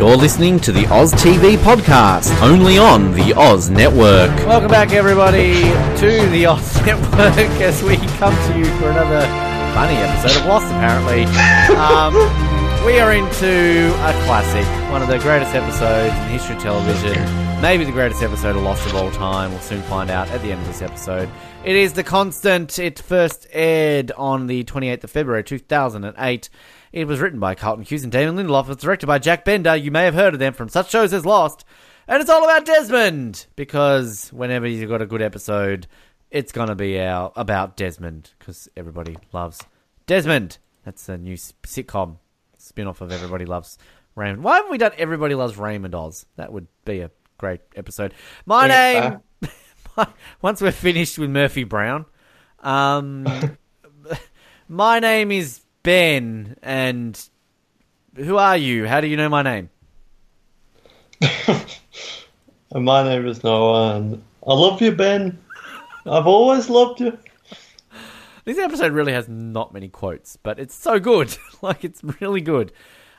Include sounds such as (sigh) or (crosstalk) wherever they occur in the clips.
You're listening to the Oz TV podcast, only on the Oz Network. Welcome back, everybody, to the Oz (laughs) Network as we come to you for another funny episode of Lost, apparently. (laughs) Um, we are into a classic, one of the greatest episodes in the history of television, maybe the greatest episode of Lost of all time. We'll soon find out at the end of this episode. It is The Constant. It first aired on the 28th of February 2008. It was written by Carlton Cuse and Damon Lindelof. It's directed by Jack Bender. You may have heard of them from such shows as Lost. And it's all about Desmond because whenever you've got a good episode, it's going to be our, about Desmond because everybody loves Desmond. That's a new sitcom spin off of Everybody Loves Raymond. Why haven't we done Everybody Loves Raymond Oz? That would be a great episode. My it name, (laughs) once we're finished with Murphy Brown, um, (laughs) my name is Ben, and who are you? How do you know my name? (laughs) My name is Noah, and I love you, Ben. I've always loved you. This episode really has not many quotes, but it's so good. (laughs) like, it's really good.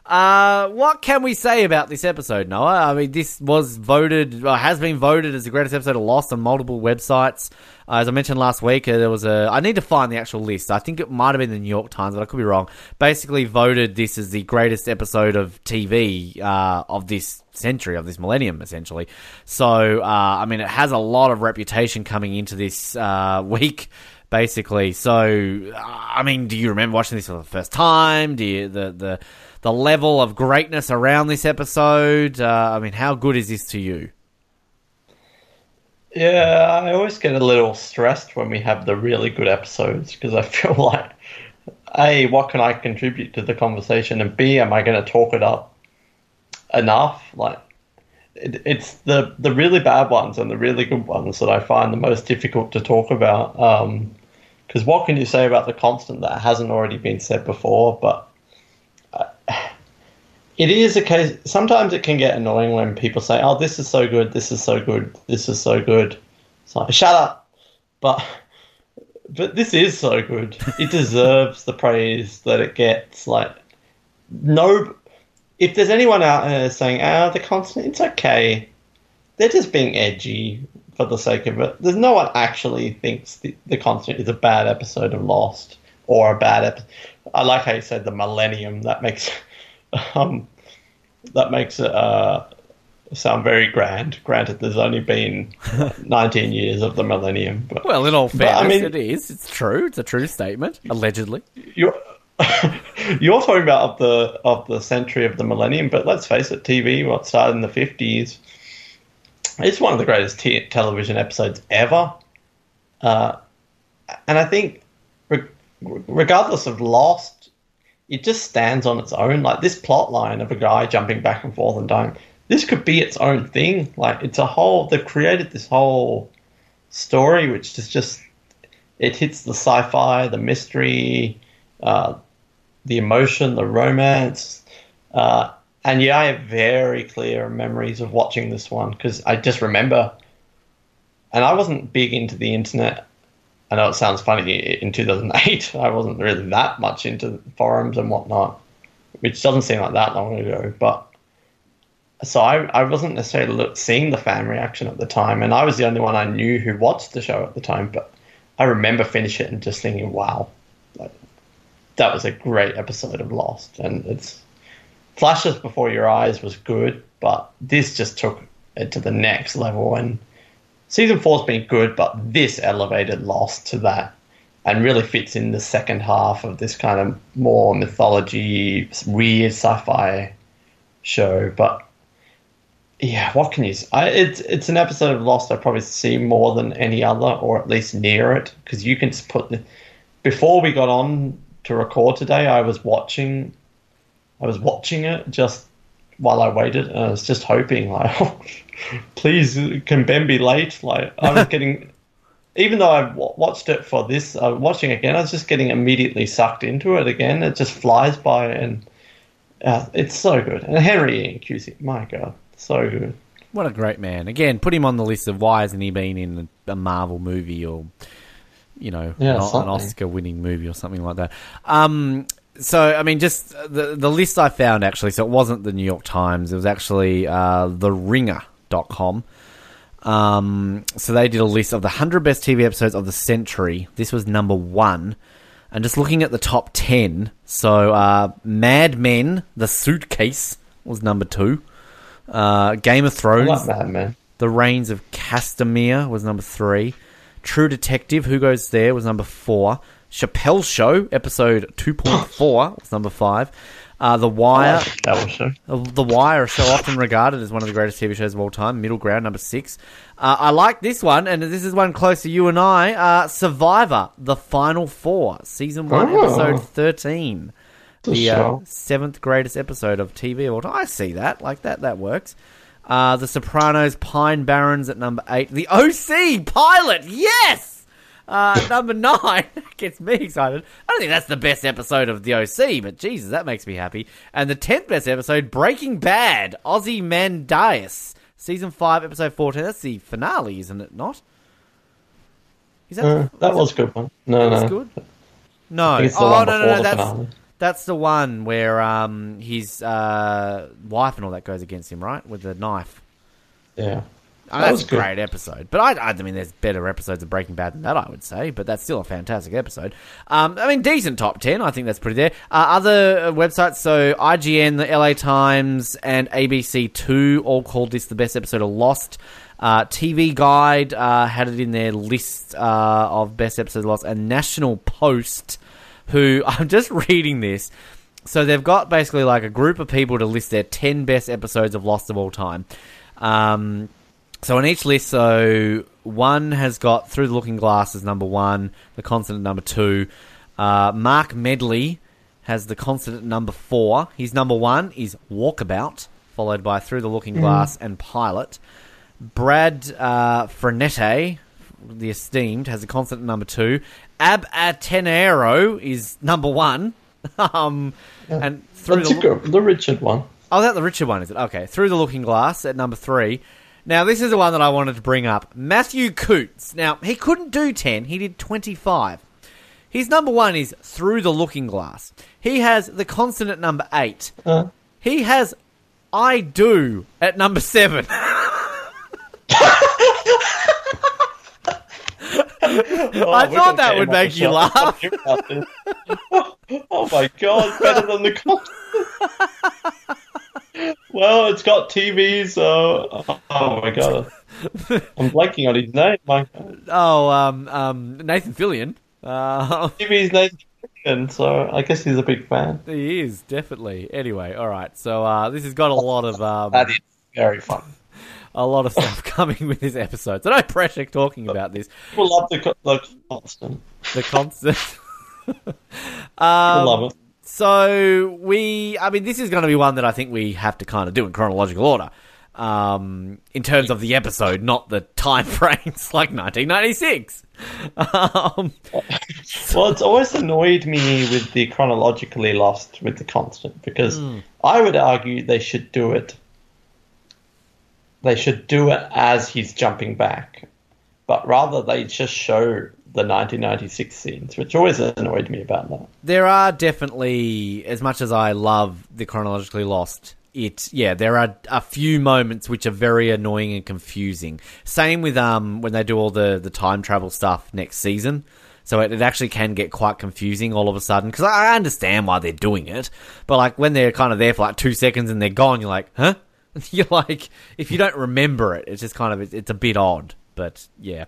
Uh, what can we say about this episode, Noah? I mean, this was voted, uh, has been voted as the greatest episode of Lost on multiple websites. Uh, as I mentioned last week, uh, there was a. I need to find the actual list. I think it might have been the New York Times, but I could be wrong. Basically, voted this as the greatest episode of TV uh, of this century, of this millennium, essentially. So, uh, I mean, it has a lot of reputation coming into this (laughs) week basically. So, I mean, do you remember watching this for the first time? Do you the the the level of greatness around this episode? Uh, I mean, how good is this to you? Yeah, I always get a little stressed when we have the really good episodes because I (laughs) feel like, A, what can I contribute to the conversation? And B, am I going to talk it up enough? Like, it, it's the, the really bad ones and the really good ones that I find the most difficult to talk about. Because what can you say about the constant that hasn't already been said before? But it is a case. Sometimes it can get annoying when people say, "Oh, this is so good. This is so good. This is so good." It's like, shut up. But but this is so good. It (laughs) deserves the praise that it gets. Like no, if there's anyone out there saying, "Ah, the constant, it's okay," they're just being edgy for the sake of it. There's no one actually thinks the, the constant is a bad episode of Lost or a bad episode. I like how you said the Millennium. That makes um, that makes it uh, sound very grand. Granted, there's only been (laughs) 19 years of the Millennium, but Well, in all But, I mean- it is. It's true. It's a true statement, allegedly. you're (laughs) you're talking about of the of the century of the millennium, but let's face it, TV what started in the fifties. It's one of the greatest t- television episodes ever, uh, and I think, re- regardless of Lost, it just stands on its own. Like this plot line of a guy jumping back and forth and dying, this could be its own thing. Like it's a whole. They've created this whole story, which is just it hits the sci-fi, the mystery, uh, the emotion, the romance. Uh, and yeah, I have very clear memories of watching this one because I just remember. And I wasn't big into the internet. I know it sounds funny. In 2008, I wasn't really that much into forums and whatnot, which doesn't seem like that long ago. But so I, I wasn't necessarily look, seeing the fan reaction at the time, and I was the only one I knew who watched the show at the time. But I remember finishing it and just thinking, "Wow, like, that was a great episode of Lost." And it's flashes before your eyes was good, but this just took it to the next level. And season four's been good, but this elevated Lost to that, and really fits in the second half of this kind of more mythology, weird sci-fi show. But yeah, what can you? I it's it's an episode of Lost I probably see more than any other, or at least near it, because you can just put. The, before we got on to record today, I was watching, I was watching it just while I waited, and I was just hoping, like, (laughs) please, can Ben be late? Like, I was (laughs) getting, even though I w- watched it for this, uh, watching again, I was just getting immediately sucked into it again. It just flies by, and uh, it's so good. And Henry Ian Cusick, my god, so good. What a great man. Again, put him on the list of why hasn't he been in a Marvel movie or, you know, Yeah, an, an. Oscar winning movie or something like that. Um, so I mean, just the the list I found actually. So it wasn't the New York Times. It was actually uh, the Ringer.com. Um, so they did a list of the hundred best TV episodes of the century. This was number one, and just looking at the top ten. So uh, Mad Men, The Suitcase was number two. Uh, Game of Thrones, like Mad Men. The Rains of Castamere was number three. True Detective, Who Goes There was number four. Chappelle Show, episode 2.4 was number five. Uh, the Wire, That was show. uh, The Wire, a show often regarded as one of the greatest TV shows of all time. Middle Ground, number six. Uh, I like this one, and this is one close to you and I. Uh, Survivor, The Final Four, season one, Oh. episode 13 The the uh, seventh greatest episode of TV of all time. I see that, like that, that works. Uh, the Sopranos, Pine Barrens at number eight. The OC pilot, yes. Uh, number nine (laughs) gets me excited. I don't think that's the best episode of the OC, but Jesus, that makes me happy. And the tenth best episode, Breaking Bad, Ozymandias, season five, episode fourteen. That's the finale, isn't it? Not? Is that Uh, that was a good one. No, that's no. good? No. I think it's the oh no, no, no. That's finale. that's the one where um his uh, wife and all that goes against him, right? With the knife. Yeah. Oh, That that's was a good. great episode. But I, I mean, there's better episodes of Breaking Bad than that, I would say. But that's still a fantastic episode. Um, I mean, decent top 10. I think that's pretty there. Uh, other uh, websites, so IGN, the LA Times, and ABC2 all called this the best episode of Lost. Uh, TV Guide uh, had it in their list uh, of best episodes of Lost. And National Post, who (laughs) I'm just reading this. So they've got basically like a group of people to list their 10 best episodes of Lost of all time. Um, so on each list, so one has got Through the Looking Glass as number one, The Consonant number two. Uh, Mark Medley has The Consonant number four. His number one is Walkabout, followed by Through the Looking Glass and Pilot. Brad uh, Frenette, the esteemed, has The Consonant number two. Ab Aeterno is number one. (laughs) um, and through That's the a good, the Richard one. Oh, that the Richard one, is it? Okay. Through the Looking Glass at number three. Now, this is the one that I wanted to bring up. Matthew Coots. Now, he couldn't do 10, he did 25. His number one is Through the Looking Glass. He has the consonant number eight. Uh, He has I Do at number seven. (laughs) oh, I thought that would make you laugh. (laughs) Oh my god, better than the constant. (laughs) well, it's got TV, so oh my god, I'm blanking on his name. My oh, um, um, Nathan Fillion. Uh, (laughs) TV's Nathan Fillion, so I guess he's a big fan. he is, definitely. Anyway, alright. So, uh, this has got a lot of, um, That is very fun. a lot of stuff (laughs) coming with this episode. So no pressure talking about this. People love the, the constant. The constant. (laughs) Um, love it. So we, I mean, this is going to be one that I think we have to kind of do in chronological order. Um, in terms of the episode, not the time (laughs) frames like 1996. Um, (laughs) Well, it's always annoyed me with the chronologically lost with the constant because I would argue they should do it. They should do it as he's jumping back, but rather they just show the 1996 scenes, which always annoyed me about that. there are definitely, as much as I love the chronologically lost, it yeah, there are a few moments which are very annoying and confusing. Same with um when they do all the the time travel stuff next season. So it, it actually can get quite confusing all of a sudden because I understand why they're doing it, but like when they're kind of there for like two seconds and they're gone, you're like, huh? (laughs) You're like, if you don't remember it, it's just kind of it's a bit odd. But yeah,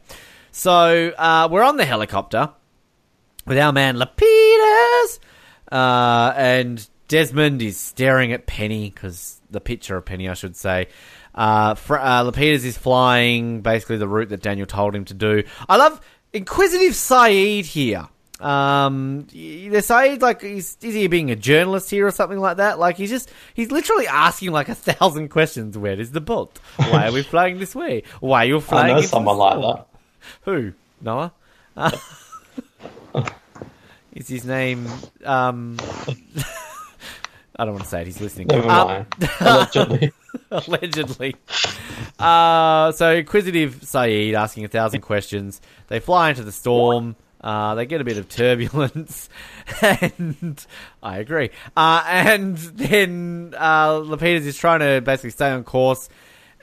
so uh, we're on the helicopter with our man Lapidus, uh, and Desmond is staring at Penny because the picture of Penny, I should say. Uh, Fr- uh, Lapidus is flying basically the route that Daniel told him to do. I love Inquisitive Sayid here. Um, the Sayid like he's is he being a journalist here or something like that? Like he's just he's literally asking like a thousand questions. Where is the boat? Why are we (laughs) flying this way? Why are you flying? I know someone like that. (laughs) Who? Noah? Uh, (laughs) is his name? Um, (laughs) I don't want to say it. He's listening. Never Um, mind. Allegedly. allegedly. Uh, so inquisitive Sayid asking a thousand questions. They fly into the storm. Uh, they get a bit of turbulence, and I agree. Uh, and then uh, Lapidus is trying to basically stay on course,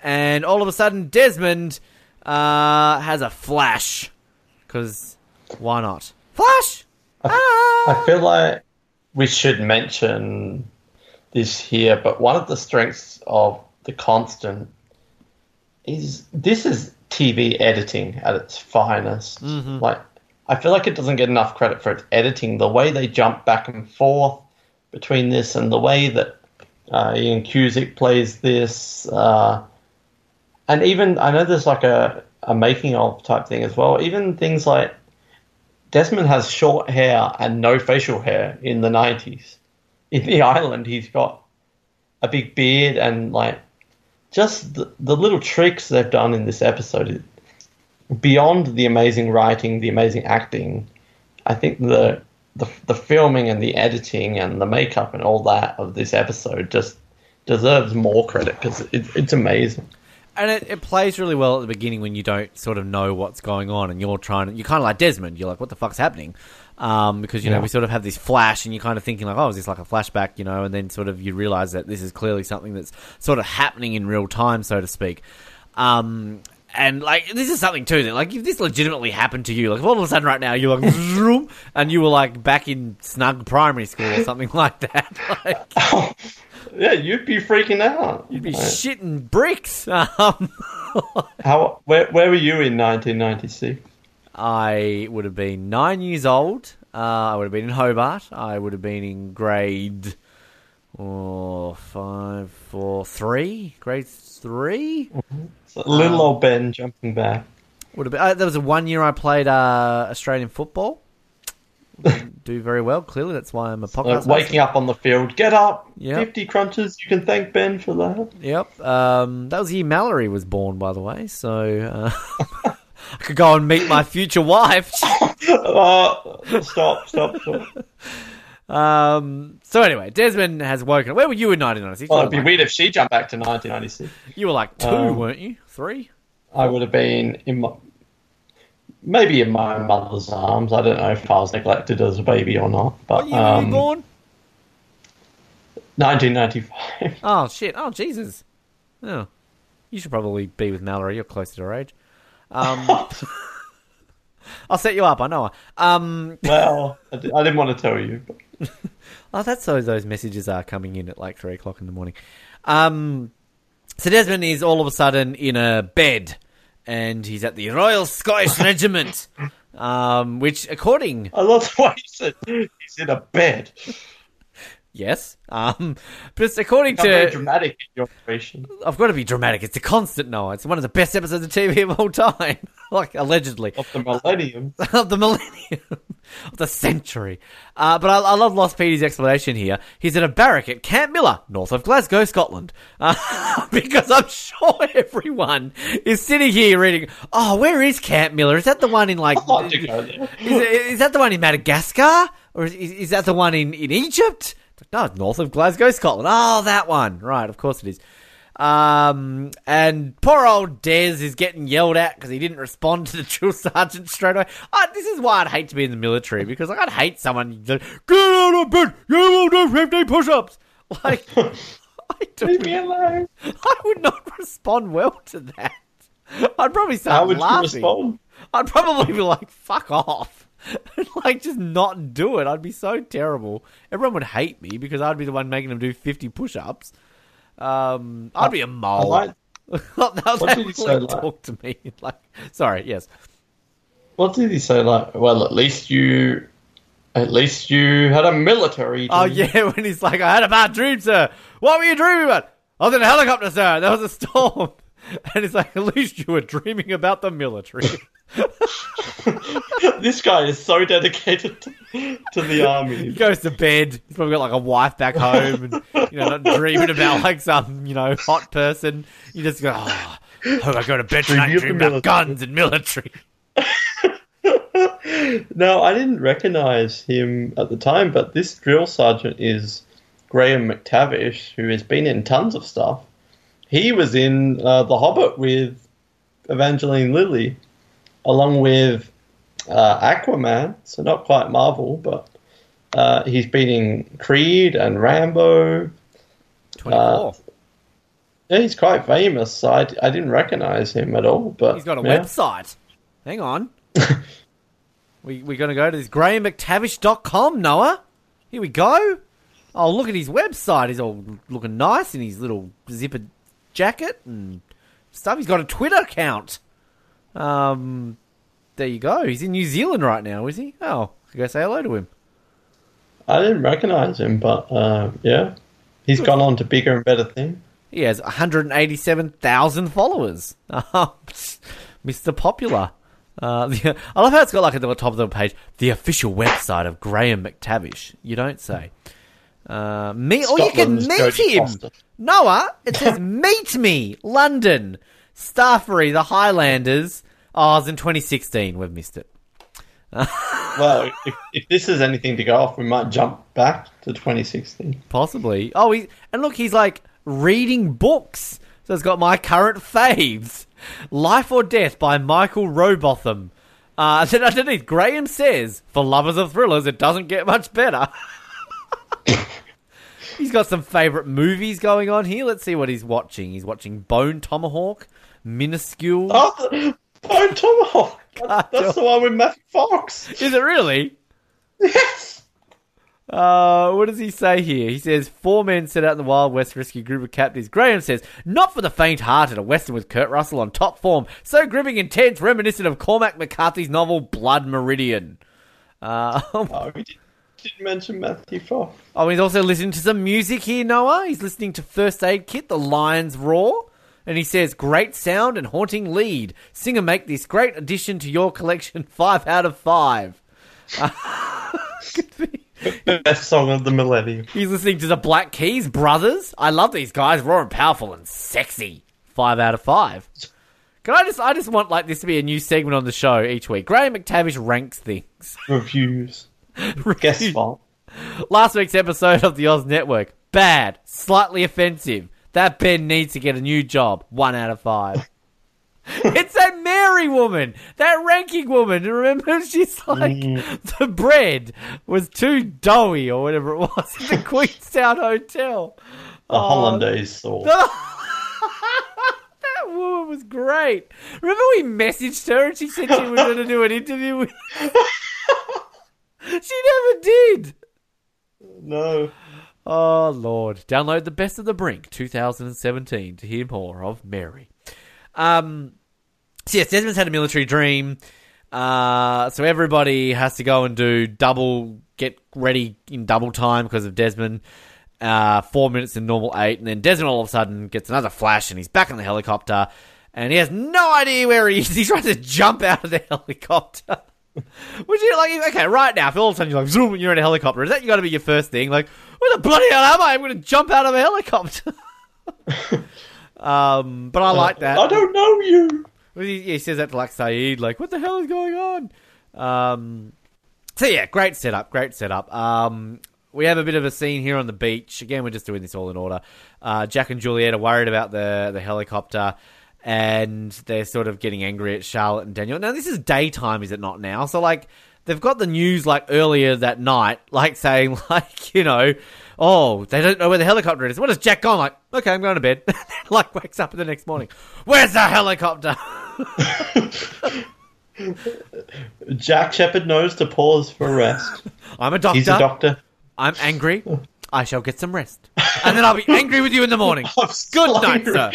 and all of a sudden Desmond uh, has a flash because why not? Flash! Ah! I feel like we should mention this here, but one of the strengths of the constant is this is TV editing at its finest. Like, I feel like it doesn't get enough credit for its editing. The way they jump back and forth between this and the way that uh, Ian Cusick plays this, uh, and even I know there's like a, a making of type thing as well. Even things like Desmond has short hair and no facial hair in the 90s. In the (laughs) island, he's got a big beard and like just the, the little tricks they've done in this episode. Beyond the amazing writing, the amazing acting, I think the the, the filming and the editing and the makeup and all that of this episode just deserves more credit because it, it's amazing. And it, it plays really well at the beginning when you don't sort of know what's going on and you're trying to, you're kind of like Desmond. You're like, what the fuck's happening? Um, because, you know, Yeah. we sort of have this flash and you're kind of thinking like, oh, is this like a flashback, you know? And then sort of you realize that this is clearly something that's sort of happening in real time, so to speak. Um, and like this is something too that like if this legitimately happened to you, like if all of a sudden right now you're like vroom, and you were like back in snug primary school or something like that, (laughs) like (laughs) Yeah, you'd be freaking out. you'd be shitting bricks. (laughs) Um, How? Where, where were you in 1996? I would have been nine years old. Uh, I would have been in Hobart. I would have been in grade oh, five, four, three. Grade three So little old Ben jumping back. would have been. Uh, there was a one year I played uh, Australian football. Didn't Do very well. Clearly, that's why I'm a podcast. waking up on the field, get up, Yep. 50 crunches. You can thank Ben for that. Yep. Um, that was the year Mallory was born, by the way. So uh, (laughs) I could go and meet my future wife. (laughs) Uh, stop, stop, stop. (laughs) Um, so anyway, Desmond has woken. Where were you in 1996? Well, it'd be like- weird if she jumped back to 1996. You were like two, Um, weren't you? Three? I would have been in my, maybe in my mother's arms. I don't know if I was neglected as a baby or not. But What year were you um, born? 1995. (laughs) Oh shit! Oh Jesus! Oh, you should probably be with Mallory. You're closer to her age. Um, (laughs) (laughs) I'll set you up. I know. Um, well, I, I didn't want to tell you. But (laughs) oh, that's those those messages are coming in at like three o'clock in the morning. Um, so Desmond is all of a sudden in a bed, and he's at the Royal Scottish (laughs) Regiment, um, which, according I love the way he said he's in a bed. Yes, um, but according Got very to dramatic operation. I've got to be dramatic. It's a constant Noah. It's one of the best episodes of TV of all time. (laughs) like allegedly Of the millennium. (laughs) of the millennium, (laughs) of the century. Uh, but I, I love Lostpedia's explanation here. He's in a barrack at Camp Miller, north of Glasgow, Scotland. Uh, because I'm sure everyone is sitting here reading, oh, where is Camp Miller? Is that the one in like. I'd like to go there. Is, is that the one in Madagascar? Or is, is that the one in, in Egypt? No, it's north of Glasgow, Scotland. Oh, that one. Right, of course it is. Um, and poor old Dez is getting yelled at because he didn't respond to the drill sergeant straight away. Uh, this is why I'd hate to be in the military because like, I'd hate someone like, get out of bed, you will do 50 push-ups. (laughs) Like, (laughs) I, Leave don't, me alone. I would not respond well to that. I'd probably start How would you respond? I'd probably be like, fuck off. (laughs) Like, just not do it. I'd be so terrible. Everyone would hate me because I'd be the one making them do 50 push ups. Um, I'd be a mole. like. (laughs) What did he say, like- talk to me? (laughs) Like, sorry, yes. What did he say? Like, well, at least you, at least you had a military. Oh, yeah, when he's like, I had a bad dream, sir. What were you dreaming about? I was in a helicopter, sir. There was a storm. And it's like, at least you were dreaming about the military. (laughs) this guy is so dedicated to, to the army. He goes to bed. He's probably got like a wife back home, and you know, not dreaming about like some you know hot person. You just go, oh, hope I go to bed tonight, and Dream dream of about guns and military. (laughs) No, I didn't recognize him at the time, but this drill sergeant is Graham McTavish, who has been in tons of stuff. He was in uh, The Hobbit with Evangeline Lilly, along with uh, Aquaman, so not quite Marvel, but uh, he's beating Creed and Rambo. 24. Yeah, he's quite famous. So I, I didn't recognize him at all. But He's got a yeah. website. Hang on. (laughs) we we're gonna go to this GrahamMcTavish.com, Noah. Here we go. Oh, look at his website. He's all looking nice in his little zipper jacket and stuff. He's got a Twitter account. Um, there you go. He's in New Zealand right now, is he? Oh, I go say hello to him. I didn't recognize him, but uh, yeah, he's gone on to bigger and better things. He has 187,000 followers. (laughs) Mr. Popular. Uh, the, I love how it's got like at the top of the page the official website of Graham McTavish. You don't say. Uh, me, or you can meet him. Foster. Noah, it says (laughs) meet me, London, Starfery, the Highlanders. Oh, it was in 2016. We've missed it. Well, if, if this is anything to go off, we might jump back to 2016. Possibly. Oh, he and look, he's like reading books. So it's got my current faves: Life or Death by Michael Robotham. Uh, (laughs) then underneath, Graham says, "For lovers of thrillers, it doesn't get much better." (laughs) he's got some favorite movies going on here. Let's see what he's watching. He's watching Bone Tomahawk, Minuscule. Oh, Bone Tomahawk! (laughs) That- That's the one with Matthew Fox. Is it really? Yes. Uh, what does he say here? He says, Four men set out in the Wild West to rescue a group of captives. Graham says, Not for the faint hearted, a Western with Kurt Russell on top form. So gripping intense, reminiscent of Cormac McCarthy's novel Blood Meridian. Uh, (laughs) Oh, we did, didn't mention Matthew Fox. oh, he's also listening to some music here, Noah. He's listening to First Aid Kit, The Lion's Roar. And he says, Great sound and haunting lead. Singer make this great addition to your collection. (laughs) Five out of five. Best song of the millennium. He's listening to the Black Keys brothers. I love these guys, raw and powerful and sexy. Five out of five. Can I just I just want like this to be a new segment on the show each week. Graham McTavish ranks things. Reviews. (laughs) Guest spot. Last week's episode of the Oz Network. Bad. Slightly offensive. That Ben needs to get a new job. One out of five. (laughs) it's that Mary woman, that ranking woman. Remember, (laughs) she's like mm. the bread was too doughy or whatever it was at the (laughs) Queenstown Hotel. The oh. Hollandaise sauce. That woman was great. Remember we messaged her and she said she was going to do an interview with. she never did. No. Oh Lord! Download the best of the Brink 2017 to hear more of Mary. Um, so yes, Desmond's had a military dream. Uh, so everybody has to go and do double, get ready in double time because of Desmond. Uh, four minutes in normal eight, and then Desmond all of a sudden gets another flash, and he's back on the helicopter, and he has no idea where he is. (laughs) He's trying to jump out of the helicopter. Would you like okay right now? If all of a sudden you're like zoom, you're in a helicopter, is that you got to be your first thing? Like, where the bloody hell am I? I'm going to jump out of a helicopter. (laughs) um, but I like that. I don't know you. He, he says that to like Sayid, like, what the hell is going on? Um, so yeah, great setup, great setup. Um, we have a bit of a scene here on the beach. Again, we're just doing this all in order. Uh, Jack and Juliet are worried about the the helicopter, and they're sort of getting angry at Charlotte and Daniel. Now, this is daytime, is it not? Now, so like they've got the news like earlier that night, (laughs) like saying like you know, oh, they don't know where the helicopter is. What has Jack gone? Like, okay, I'm going to bed. (laughs) like wakes up in the next morning. Where's the helicopter? (laughs) Jack Shephard knows to pause for rest. I'm a doctor. He's a doctor. I'm angry. I shall get some rest, and then I'll be angry with you in the morning. Good night, sir.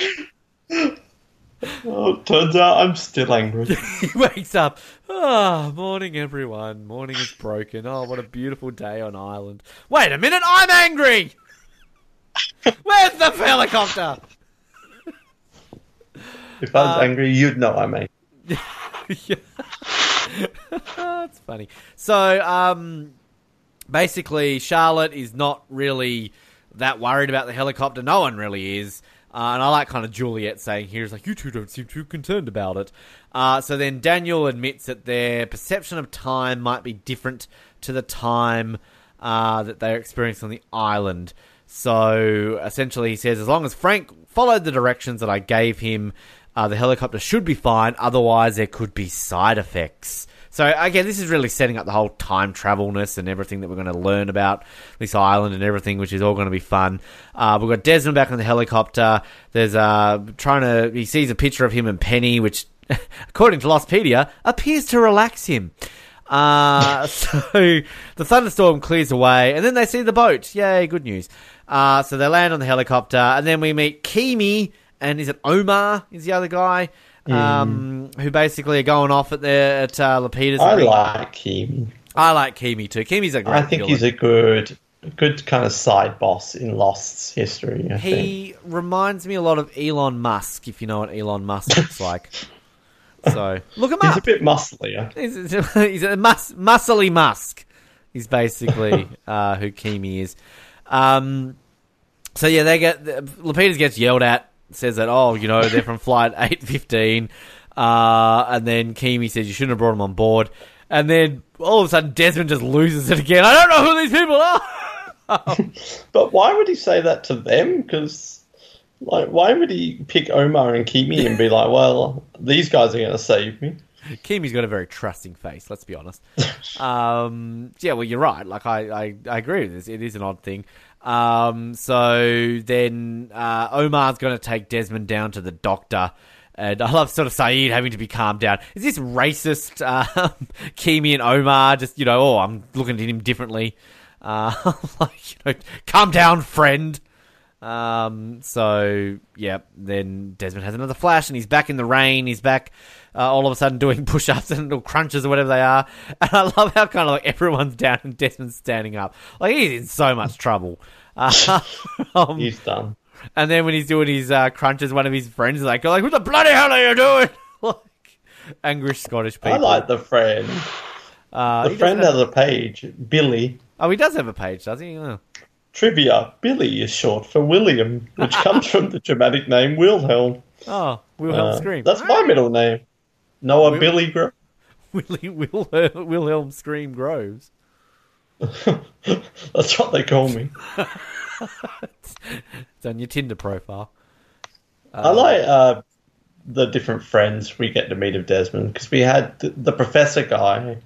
Oh, turns out I'm still angry. (laughs) He wakes up. Ah, morning, everyone. Morning is broken. Oh, what a beautiful day on Ireland. Wait a minute, I'm angry. Where's the helicopter? If I Uh, was angry, you'd know I'm angry. (laughs) That's funny. So, um, basically, Charlotte is not really that worried about the helicopter. No one really is. Uh, and I like kind of Juliet saying here is like, you two don't seem too concerned about it. Uh, so then Daniel admits that their perception of time might be different to the time uh, that they're experiencing on the island. So essentially, he says, as long as Frank followed the directions that I gave him, uh, the helicopter should be fine. Otherwise, there could be side effects. So again, this is really setting up the whole time travelness and everything that we're going to learn about this island and everything, which is all going to be fun. Uh, we've got Desmond back on the helicopter. There's uh, trying to. He sees a picture of him and Penny, which, (laughs) according to Lostpedia, appears to relax him. Uh, (laughs) so the thunderstorm clears away, and then they see the boat. Yay, good news. Uh, so they land on the helicopter, and then we meet Keamy, and is it Omar? Is the other guy? Um, who basically are going off at the at uh, Lapida's. I like him. I like Keamy too. Keamy's a great. I think he's a good, good kind of side boss in Lost's history. I think. He reminds me a lot of Elon Musk, if you know what Elon Musk looks (laughs) like. So look him He's up. a bit muscly. He's, (laughs) he's a mus- muscly Musk. He's basically (laughs) uh, who Keamy is. Um, so yeah, they get Lapidus gets yelled at. Says that oh, you know, they're from flight (laughs) eight fifteen, uh, and then Keamy says you shouldn't have brought them on board. And then all of a sudden, Desmond just loses it again. I don't know who these people are. (laughs) But why would he say that to them? Because, like, why would he pick Omar and Keamy and be like, well, these guys are going to save me? Keamy's got a very trusting face. Let's be honest. (laughs) um, yeah, well, you're right. Like I, I, I agree with this. It is an odd thing. Um, so then uh, Omar's going to take Desmond down to the doctor. And I love sort of Sayid having to be calmed down. Is this racist, um, (laughs) Keamy and Omar? Just you know, oh, I'm looking at him differently. Uh, (laughs) like you know, calm down, friend. Um, so yeah, then Desmond has another flash, and he's back in the rain. He's back uh, all of a sudden doing (laughs) push-ups and little crunches or whatever they are. (laughs) And I love how kind of like everyone's down and Desmond's standing up. Like he's in so much trouble. Uh, (laughs) um, He's done. and then when he's doing his uh, crunches, one of his friends is like, "Like what the bloody hell are you doing?" like angry Scottish people. I like the friend. uh, The friend has a page, Billy. Oh, he does have a page, does he? Oh. Trivia Billy is short for William, which comes from the dramatic name Wilhelm. Oh, Wilhelm Uh, scream. That's my middle name. Noah Wil- Billy Gro- (laughs) Willie Wilhelm, Wilhelm Scream Groves. (laughs) That's what they call me. (laughs) It's on your Tinder profile. I like uh, the different friends we get to meet of Desmond because we had the, the professor guy.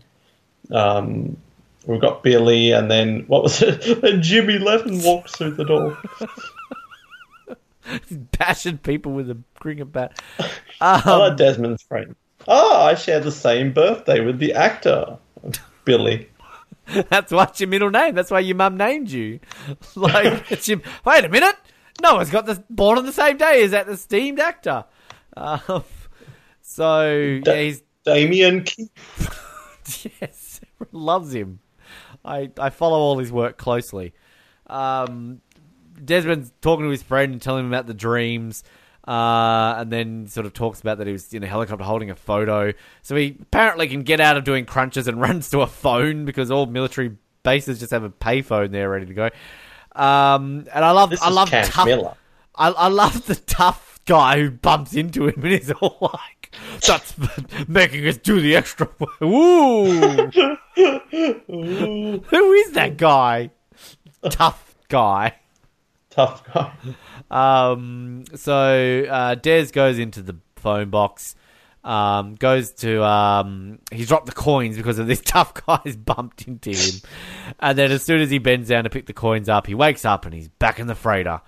Um, we've got Billy, and then what was it? And Jimmy Lennon walks through the door. Bashing people with a cricket bat. I Um, like Desmond's friend. Oh, I share the same birthday with the actor Billy. (laughs) That's what's your middle name. That's why your mum named you. (laughs) Like, (laughs) it's your, wait a minute. Noah's got the born on the same day as that esteemed actor. Um, so Da- yeah, he's Damien Keith. yes, loves him. I I follow all his work closely. Um, Desmond's talking to his friend and telling him about the dreams. Uh, and then sort of talks about that he was in a helicopter holding a photo. So he apparently can get out of doing crunches and (laughs) runs to a phone because all military bases just have a payphone there ready to go. Um, and I love, This I love tough. Miller. I, I love the tough guy who bumps into him and is (laughs) all like, "That's (laughs) making us do the extra." work." Ooh, who is that guy? Tough guy. Tough guy. Um, so uh, Des goes into the phone box. Um, goes to um, he's dropped the coins because of this (laughs) tough guy's bumped into him, and then as soon as he bends down to pick the coins up, he wakes up and he's back in the freighter.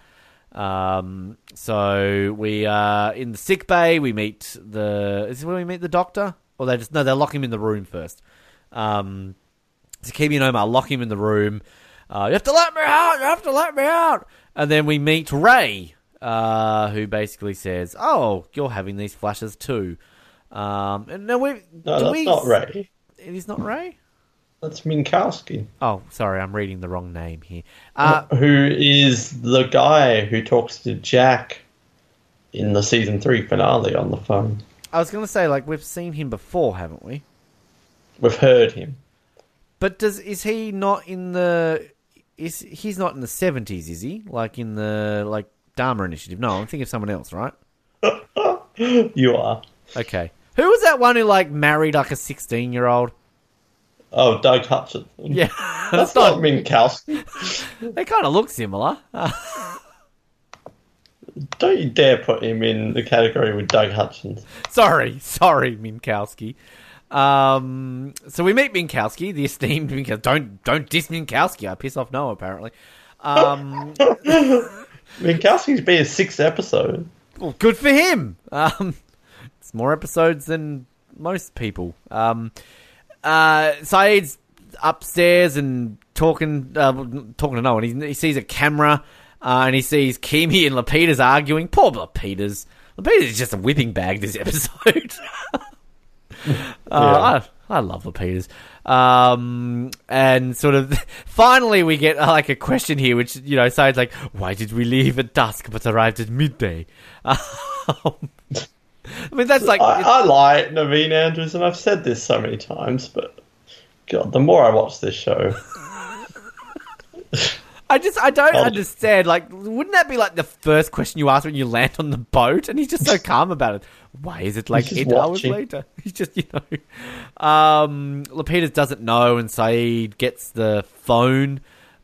Um, so we are in the sick bay. We meet the is this where we meet the doctor, or they just no they lock him in the room first. Um, so Keamy and Omar lock him in the room. Uh, you have to let me out. You have to let me out. And then we meet Ray, uh, who basically says, "Oh, you're having these flashes too." Um, and no, we no, that's we, not Ray. It is not Ray. That's Minkowski, Oh, sorry, I'm reading the wrong name here. Uh, who is the guy who talks to Jack in the season three finale on the phone. I was going to say, like, we've seen him before, haven't we? We've heard him. But does is he not in the? Is he's not in the seventies? Is he like in the like Dharma Initiative? No, I'm thinking of someone else, right? (laughs) You are. Okay, who was that one who like married like a sixteen year old? Oh, Doug Hutchison. Yeah, (laughs) That's not Minkowski. (laughs) they kind of look similar. Don't you dare put him in the category with Doug Hutchins. sorry, sorry, Minkowski. Um, so we meet Minkowski, the esteemed Minkowski. Don't don't diss Minkowski. I piss off Noah apparently. Um, (laughs) Minkowski's been a sixth episode. well, good for him. Um, it's more episodes than most people. Um, uh, Sayid's upstairs and talking uh, talking to no one. he, he sees a camera uh, and he sees Keamy and Lapidus arguing. Poor Lapidus. Lapidus is just a whipping bag this episode. (laughs) (laughs) Uh, I, I love Lapidus. Um, and sort of (laughs) finally we get uh, like a question here, which you know sounds like, "Why did we leave at dusk but arrived at midday?" (laughs) Um, I mean, that's like I, I like Naveen Andrews, and I've said this so many times, but God, the more I watch this show, I just I don't Oh. understand. Like, wouldn't that be like the first question you ask when you land on the boat? And he's just so (laughs) calm about it. Why is it like eight just hours later? (laughs) He's just you know. Um, Lapidus doesn't know, and Sayid gets the phone.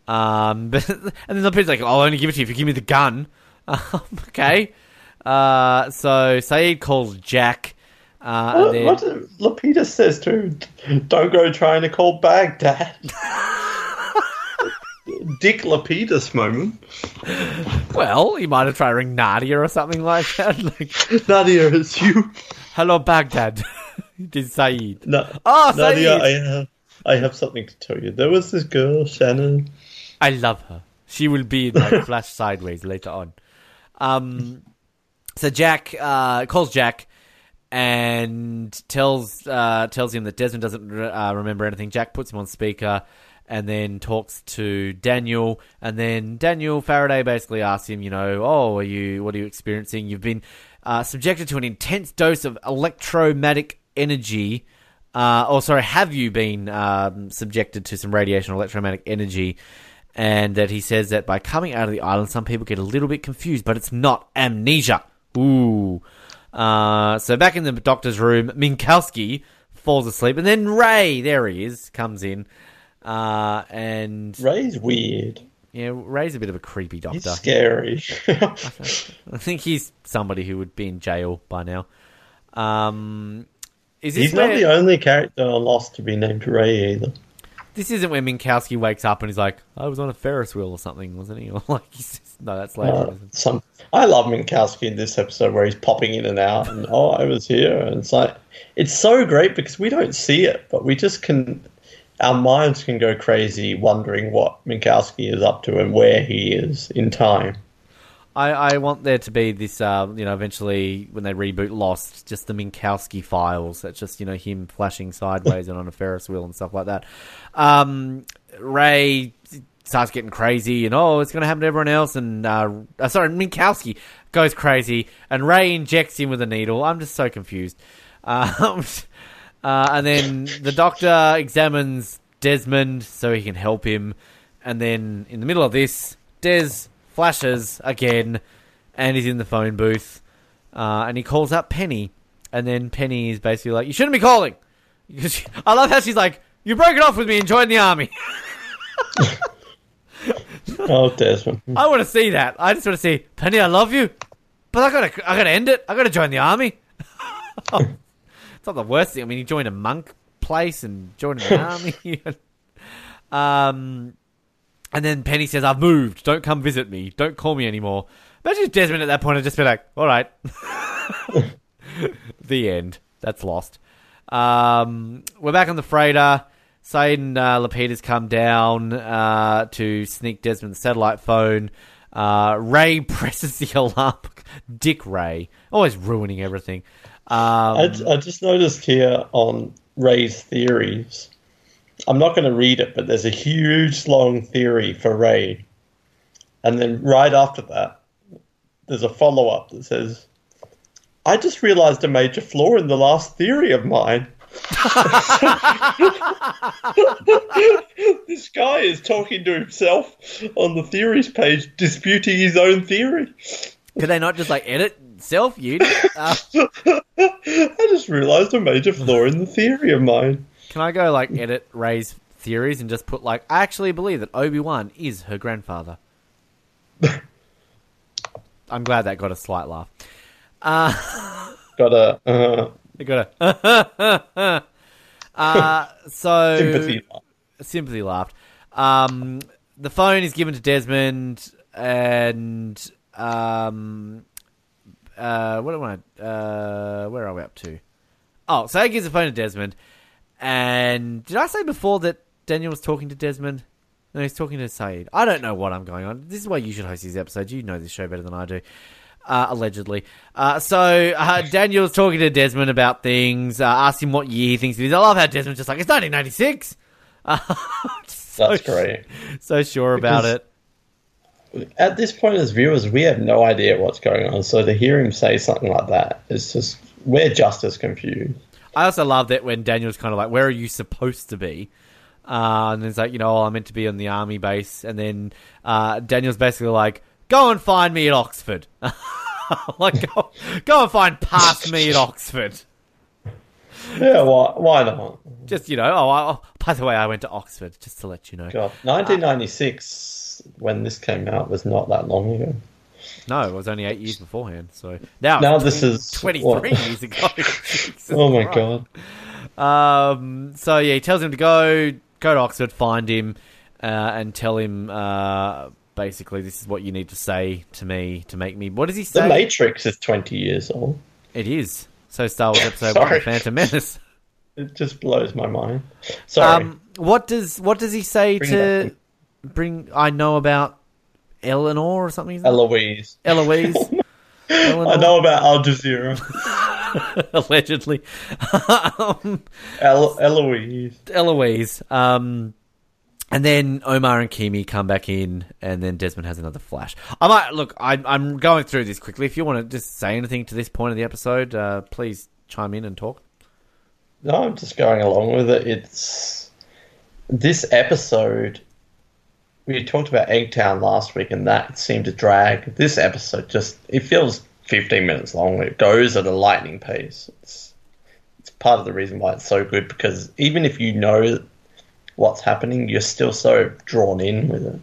Um, (laughs) but and then Lapidus like, I'll only give it to you if you give me the gun. Um, okay. Uh, so Sayid calls Jack. Uh, and what, then- what Lapidus says too, don't go trying to call Baghdad. Dick Lapidus moment. well, he might have tried to ring Nadia or something like that. (laughs) like, Nadia, it's you. hello, Baghdad. (laughs) Did Sayid? No, Oh, Nadia, Sayid. I have, I have something to tell you. There was this girl, Shannon. I love her. She will be in my (laughs) Flash Sideways later on. Um, so Jack uh, calls Jack and tells uh, tells him that Desmond doesn't uh, remember anything. Jack puts him on speaker and then talks to Daniel. And then Daniel Faraday basically asks him, you know, oh, are you what are you experiencing? You've been uh, subjected to an intense dose of electromagnetic energy. Uh, or sorry, have you been um, subjected to some radiation or electromagnetic energy? And that he says that by coming out of the island, some people get a little bit confused, but it's not amnesia. Ooh. Uh, so back in the doctor's room, Minkowski falls asleep, and then Ray, there he is, comes in. Uh, and Ray's weird. yeah, Ray's a bit of a creepy doctor. He's scary. (laughs) I think he's somebody who would be in jail by now. Um, is this He's not the only character on Lost to be named Ray either. this isn't where Minkowski wakes up and he's like, I was on a Ferris wheel or something, wasn't he? (laughs) Or like, he's just, no, that's later. Uh, some I love Minkowski in this episode where he's popping in and out, and oh, I was here, and it's like it's so great because we don't see it, but we just can. Our minds can go crazy wondering what Minkowski is up to and where he is in time. I, I want there to be this, uh, you know, eventually when they reboot Lost, just the Minkowski files. That's just, you know, him flashing sideways and on a Ferris wheel and stuff like that. Um, Ray starts getting crazy and, oh, it's going to happen to everyone else. And, uh, uh, sorry, Minkowski goes crazy and Ray injects him with a needle. I'm just so confused. (laughs) Um, uh, and then the doctor examines Desmond so he can help him. And then in the middle of this, Des flashes again, and he's in the phone booth, uh, and he calls up Penny, and then Penny is basically like, "You shouldn't be calling." (laughs) Because I love how she's like, "You broke it off with me and joined the army." (laughs) Oh, Desmond. I want to see that. I just want to see Penny. I love you, but I gotta, I gotta end it. I gotta join the army. it's (laughs) not the worst thing. I mean, he joined a monk place and joined an (laughs) army. (laughs) um, and then Penny says, "I've moved. Don't come visit me. Don't call me anymore." Imagine if Desmond at that point had just been like, "All right." (laughs) the end. That's lost. Um, we're back on the freighter. Sayid and uh, Lapidus come down uh, to sneak Desmond's satellite phone. Uh, Ray presses the alarm. Dick Ray, always ruining everything. Um, I, I just noticed here on Ray's theories. I'm not going to read it, but there's a huge long theory for Ray. And then right after that, there's a follow up that says, I just realized a major flaw in the last theory of mine. (laughs) this guy is talking to himself on the theories page, disputing his own theory. could they not just like edit self? You (laughs) uh, I just realized a major flaw in the theory of mine. can I go like edit Ray's theories and just put like I actually believe that Obi Wan is her grandfather. (laughs) I'm glad that got a slight laugh. (laughs) Got a. Uh, got a. Uh, so Sympathy. sympathy laughed. Um, the phone is given to Desmond, and um, uh, what am I? Uh, where are we up to? Oh, so he gives the phone to Desmond, and did I say before that Daniel was talking to Desmond? No, he's talking to Sayid. I don't know what I'm going on. This is why you should host these episodes. You know this show better than I do. Uh, allegedly. Uh, so uh, Daniel's talking to Desmond about things, uh, asked him what year he thinks it is. I love how Desmond's just like, it's 1996. Uh, (laughs) so, That's great. So sure about Because- it. At this point, as viewers, we have no idea what's going on. So to hear him say something like that is just we're just as confused. I also love that when Daniel's kind of like, "Where are you supposed to be?" Uh, and it's like, you know, oh, I'm meant to be on the army base, and then uh, Daniel's basically like, "Go and find me at Oxford." (laughs) like, go, go and find past me at Oxford. Yeah, why, why not? Just you know, oh, I, oh, by the way, I went to Oxford, just to let you know. God, 1996 when this came out was not that long ago. No, it was only eight years beforehand. So now, Now it's this 20 is 23 what? years ago. (laughs) (laughs) Oh my god! Um, so yeah, he tells him to go go to Oxford, find him, uh, and tell him uh, basically this is what you need to say to me to make me. What does he say? The? Matrix is 20 years old. It is. So Star Wars (laughs) episode one, The Phantom Menace. It just blows my mind. Sorry. Um, what does what does he say Bring to. Bring? I know about Eleanor or something. Eloise. Eloise. (laughs) Eleanor, I know about Al Jazeera. (laughs) allegedly. (laughs) um, El- Eloise. Eloise. Um, and then Omar and Keamy come back in, and then Desmond has another flash. I might look. I, I'm going through this quickly. If you want to just say anything to this point of the episode, uh, please chime in and talk. No, I'm just going along with it. It's this episode. We talked about Eggtown last week, and that seemed to drag. This episode just it feels 15 minutes long. It goes at a lightning pace. It's it's part of the reason why it's so good because even if you know what's happening, you're still so drawn in with it.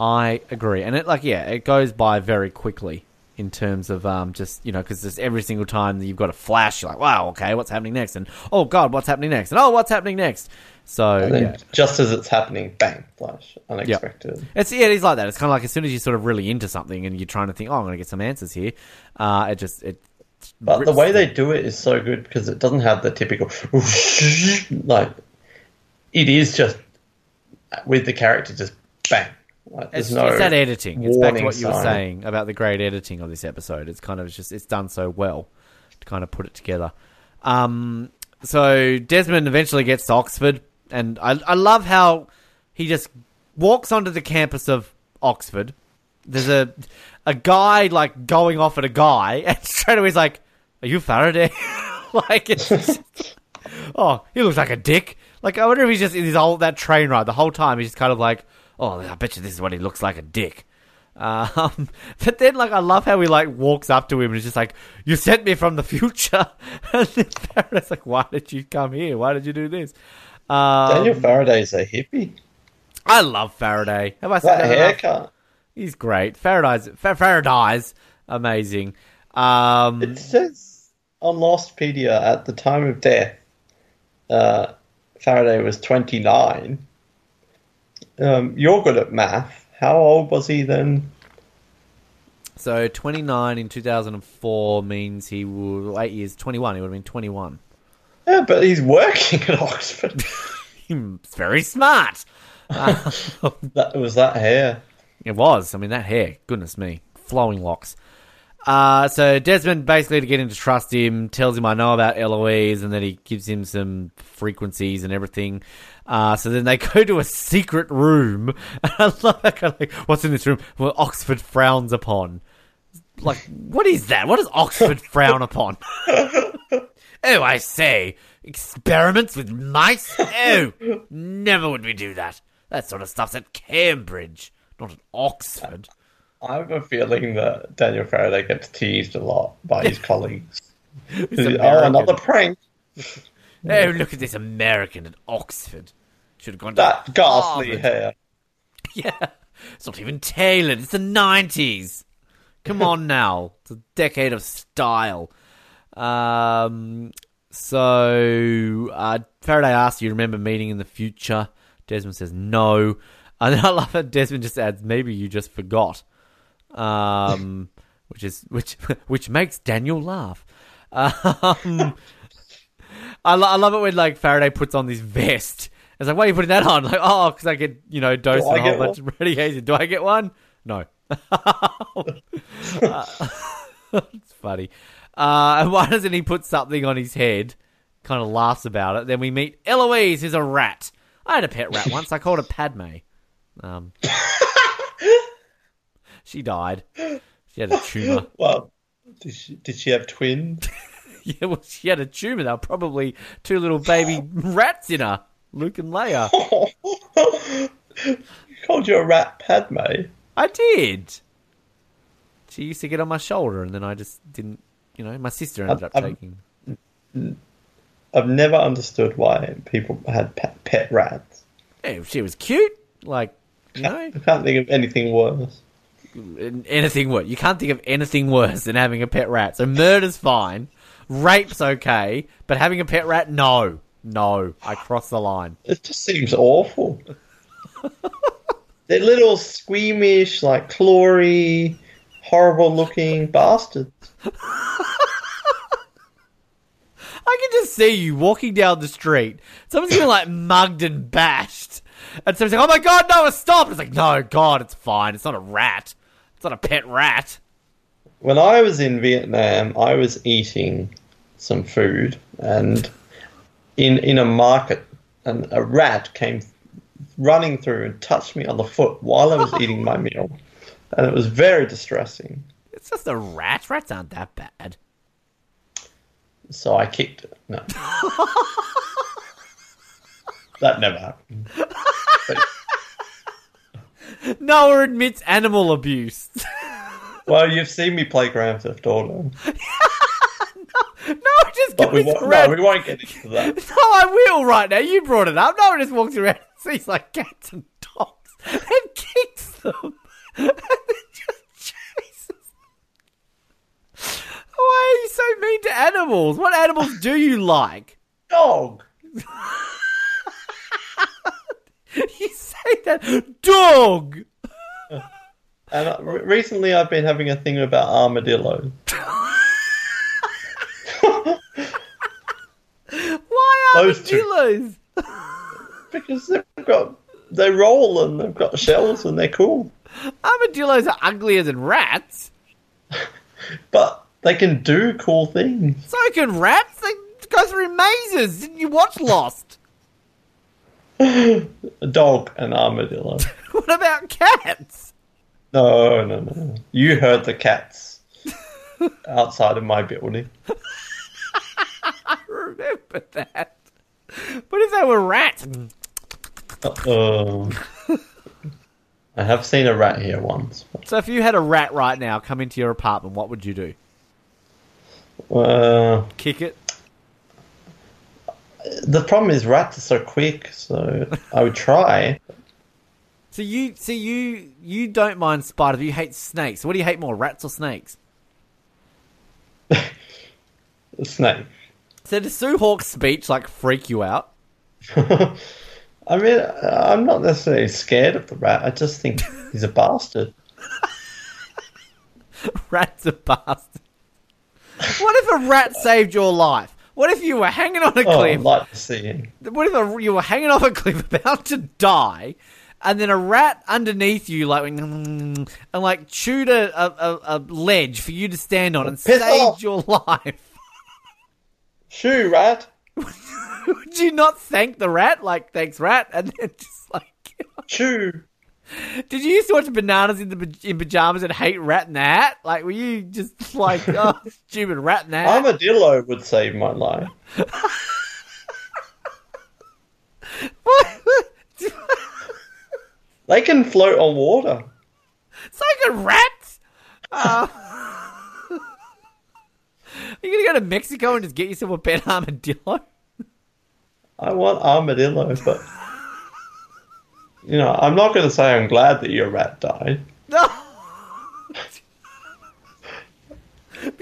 I agree, and it like yeah, it goes by very quickly in terms of um just you know because every single time that you've got a flash, you're like wow okay what's happening next, and oh god what's happening next, and oh what's happening next. So And then yeah, just as it's happening, bang, flash, unexpected. It's yeah, it is like that. It's kind of like as soon as you're sort of really into something and you're trying to think, oh, I'm going to get some answers here. Uh, it just it. But the way they do it is so good because it doesn't have the typical (laughs) like it is just with the character just bang. Like, It's, no it's that editing. It's back to what you were sign. saying about the great editing of this episode. It's kind of just it's done so well to kind of put it together. Um, so Desmond eventually gets to Oxford, and I I love how he just walks onto the campus of Oxford. There's a a guy like going off at a guy, (laughs) and straight away he's like, "Are you Faraday?" (laughs) like it's. Just, (laughs) oh, he looks like a dick. Like I wonder if he's just in his whole that train ride the whole time. He's just kind of like, oh, I bet you this is what he looks like a dick. Um, (laughs) but then like I love how he like walks up to him and is just like, "You sent me from the future," (laughs) and then Faraday's like, "Why did you come here? Why did you do this?" Um, Daniel Faraday's a hippie. I love Faraday. Have I said That that enough? haircut. He's great. Faraday's Fa- Faraday's amazing. Um, It says on Lostpedia at the time of death, uh, Faraday was 29. Um, you're good at math. How old was he then? so 29 in 2004 means he would eight years. 21. He would have been 21. Yeah, but he's working at (laughs) Oxford. He's very smart. (laughs) that was that hair. It was. I mean, that hair. Goodness me, flowing locks. Uh, so Desmond basically to get him to trust him tells him I know about Eloise, and then he gives him some frequencies and everything. Uh, so then they (laughs) go to a secret room. (laughs) And I love that kind of like, what's in this room? Well, Oxford frowns upon. Like, what is that? What does Oxford (laughs) frown upon? oh, I say, experiments with mice? Oh, never would we do that. That sort of stuff's at Cambridge, not at Oxford. I have a feeling that Daniel Faraday gets teased a lot by his colleagues. Oh, another prank. Oh, look at this American at Oxford. Should have gone to That ghastly Harvard. hair. (laughs) Yeah, it's not even tailored. It's the nineties. Come on (laughs) now, it's a decade of style. Um, So uh, Faraday asks, "You remember meeting in the future?" Desmond says, "No." (laughs) And then I love it. Desmond just adds, "Maybe you just forgot," um, which is which which makes Daniel laugh. Um, I, lo- I love it when like Faraday puts on this vest. It's like, why are you putting that on? (laughs) Like, oh, because I get you know dosed Do a whole bunch of radiation. Do I get one? No. (laughs) Uh, (laughs) it's funny. Uh, and why doesn't he put something on his head? Kind of laughs about it. Then we meet Eloise, who's a rat. I had a pet rat once. I called her Padme. Um, she died. She had a tumor. Well, did she, did she have twins? Yeah, well, she had a tumor. There were probably two little baby rats in her, Luke and Leia. You (laughs) called you a rat, Padme. I did. She used to get on my shoulder, and then I just didn't. You know, my sister ended up I'm- taking. I've never understood why people had pet, pet rats. Yeah, she was cute. Like, you know, (laughs) I can't think of anything worse. anything worse. You can't think of anything worse than having a pet rat. So murder's fine, rape's okay, but having a pet rat, no, no. I crossed the line. It just seems awful. They're little squeamish, like clawy, horrible looking bastards. I can just see you walking down the street. Someone's getting like mugged and bashed, and someone's like, "Oh my god, no! Stop!" It's like, "No, God, it's fine. It's not a rat. It's not a pet rat." When I was in Vietnam, I was eating some food and in in a market, and a rat came running through and touched me on the foot while I was (laughs) eating my meal, and it was very distressing. It's just a rat. Rats aren't that bad. So I kicked it. No, (laughs) that never happened. But, (laughs) Noah admits animal abuse. well, you've seen me play Grand Theft Auto, no, just but we won't, around. no, we won't get into that. (laughs) No, I will right now. You brought it up. No one just walks around and sees like cats and dogs and kicks them. (laughs) and just chases. Why are you so mean to animals? What animals do you like? Dog. (laughs) You say that dog. And uh, recently, I've been having a thing about armadillos. Why Those two. armadillos? (laughs) Because they've got they roll and they've got shells and they're cool, Armadillos are uglier than rats. (laughs) but they can do cool things. So can rats. They go through mazes. Didn't you watch Lost? (laughs) A dog and armadillo. what about cats? No, no, no. You heard the cats outside of my building. I remember that. (laughs) What if they were rats? Uh, oh (laughs) I have seen a rat here once. So if you had a rat right now come into your apartment, what would you do? Uh, Kick it? the problem is rats are so quick, so I would try. So you, so you, you don't mind spiders, you hate snakes. What do you hate more, rats or snakes? (laughs) Snake. So does Sue Hawk's speech like freak you out? (laughs) I mean, I'm not necessarily scared of the rat. I just think (laughs) he's a bastard. (laughs) Rats are bastard. What if a rat saved your life? What if you were hanging on a Oh, cliff? I'd like to see him. What if a, you were hanging off a cliff about to die, and then a rat underneath you, like, and like chewed a, a, a, a ledge for you to stand on oh, and Piss saved off. your life? Shoo, rat. (laughs) Would you not thank the rat? Like, thanks, rat, and then just like. (laughs) Shoo. Did you used to watch Bananas in the in pajamas and hate Rat in the Hat? Like, were you just (laughs) like, oh, stupid Rat in the Hat? Armadillo would save my life. They can float on water. so can rats. Uh, you gonna go to Mexico and just get yourself a pet (laughs) armadillo? I want armadillo, but you know, I'm not to say I'm glad that your rat died. No.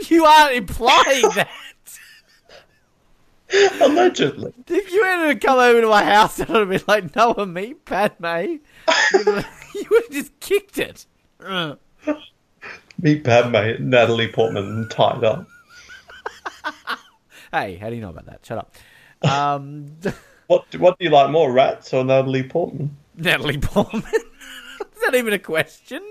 you aren't implying that. Allegedly. If you to come over to my house and I'd be like, Noah, me, Padme, you would have (laughs) just kicked it. (laughs) Meet Padme, Natalie Portman tied up. (laughs) Hey, how do you know about that? Shut up. Um, (laughs) What what do you like more, rats or Natalie Portman? Natalie Portman. (laughs) Is that even a question?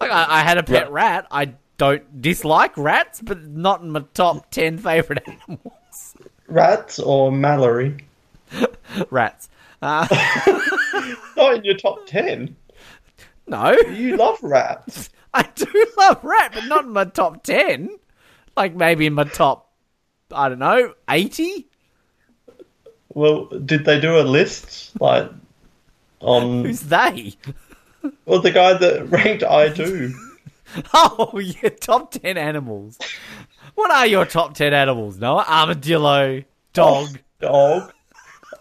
Like, I, I had a pet rat. I don't dislike rats, but not in my top 10 favourite animals. Rats or Mallory? Rats. Uh, Not in your top ten. no. You love rats. I do love rat, but not in my top 10. Like maybe in my top, I don't know, 80? Well, did they do a list like on? (laughs) Who's they? Well, the guy that ranked I do. (laughs) Oh, yeah, top 10 animals. What are your top 10 animals, Noah? Armadillo, dog. (laughs) dog,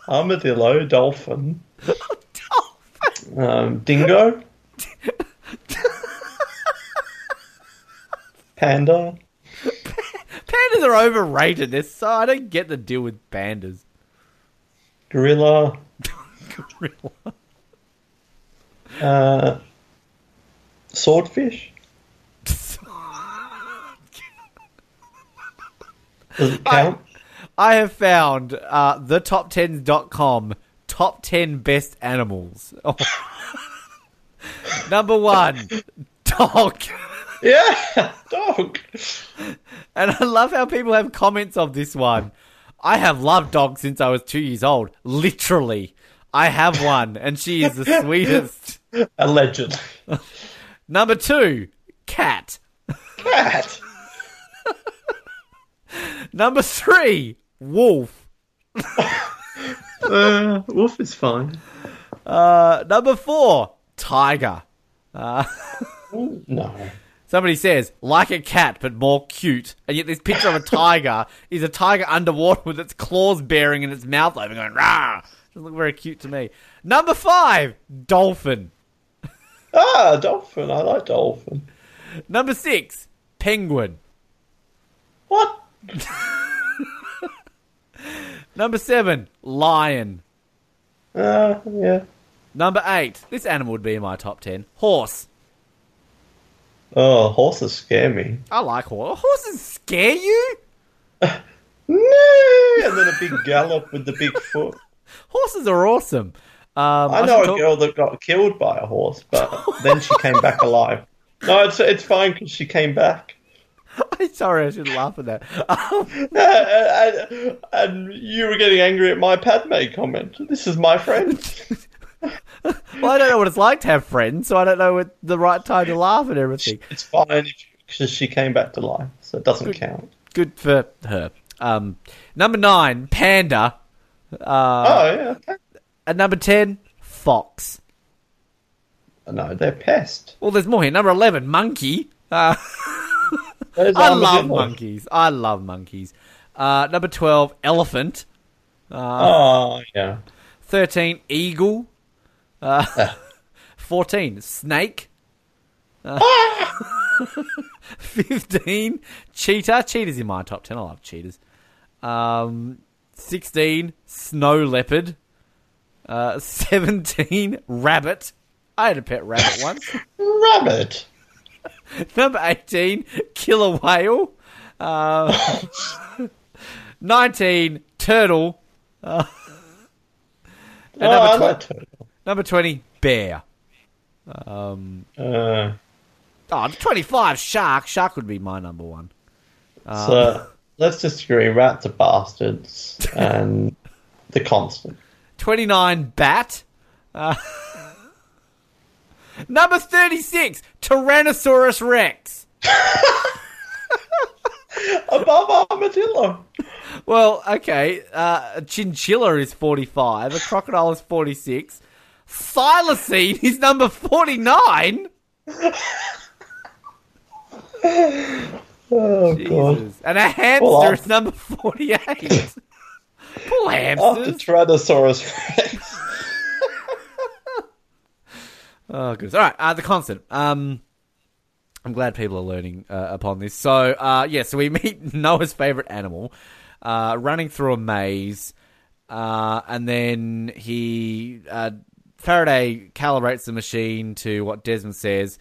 armadillo, dolphin, Dolphin. um, dingo, panda. (laughs) Pandas are overrated. They're so I don't get the deal with pandas. gorilla, (laughs) Gorilla. uh, swordfish. Does it count? I have found uh, thetop10s.com top 10 best animals. Oh. (laughs) Number one, dog. Yeah, (laughs) dog. And I love how people have comments of this one. I have loved dogs since I was two years old. Literally. I have one, and she is the sweetest. (laughs) A legend. (laughs) Number two, cat. Cat. Number three, wolf. Uh, wolf is fine. Uh, number four, tiger. No. Somebody says, like a cat, but more cute. And yet this picture of a tiger is a tiger underwater with its claws bearing and its mouth open going, rah! Doesn't look very cute to me. Number five, dolphin. Ah, dolphin. I like dolphin. Number six, penguin. What? (laughs) Number seven, lion. Uh, yeah. Number eight, this animal would be in my top ten, horse. Oh, horses scare me. I like horse. Horses scare you? No! And then a big gallop with the big foot. (laughs) Horses are awesome. Um, I know a talk- girl that got killed by a horse, but (laughs) then she came back alive. No, it's it's fine because she came back. (laughs) I'm Sorry, I should laugh at that. Um, and, and you were getting angry at my Padme comment. This is my friend. Well, I don't know what it's like to have friends, so I don't know what the right time to laugh at everything. It's fine because she came back to life, so it doesn't count. Good for her. Um, number nine, panda. Uh, Oh yeah, okay. At number ten, fox. no, they're pest. Well, there's more here. Number eleven, monkey. Uh, (laughs) I love monkeys. I love monkeys. Uh, number twelve, elephant. Oh yeah. Thirteen, eagle. Uh, (laughs) (laughs) Fourteen, snake. Uh, (laughs) Fifteen, cheetah. Cheetahs in my top ten. I love cheetahs. Um, Sixteen, snow leopard. Uh, Seventeen, rabbit. I had a pet rabbit once. Rabbit. Number 18, killer whale. Uh, 19, turtle. Uh, and Oh, number, tw- like turtle. Number 20, bear. Um, Uh, oh, 25, shark. Shark would be my number one. so let's just agree: rats are bastards, and the constant. 29, bat. Uh, (laughs) number 36, Tyrannosaurus Rex. (laughs) Above armadillo. Well, okay. Uh, a chinchilla is 45. A crocodile is 46. Thylacine is number 49. Oh god. And a hamster Well, is number 48. (laughs) Poor After hamsters. Tyrannosaurus Rex. (laughs) Oh, goodness. All right. Uh, the constant. Um, I'm glad people are learning uh, upon this. So, uh, yeah, so we (laughs) meet Noah's favorite animal. uh, running through a maze, uh, and then he uh, Faraday calibrates the machine to what Desmond says,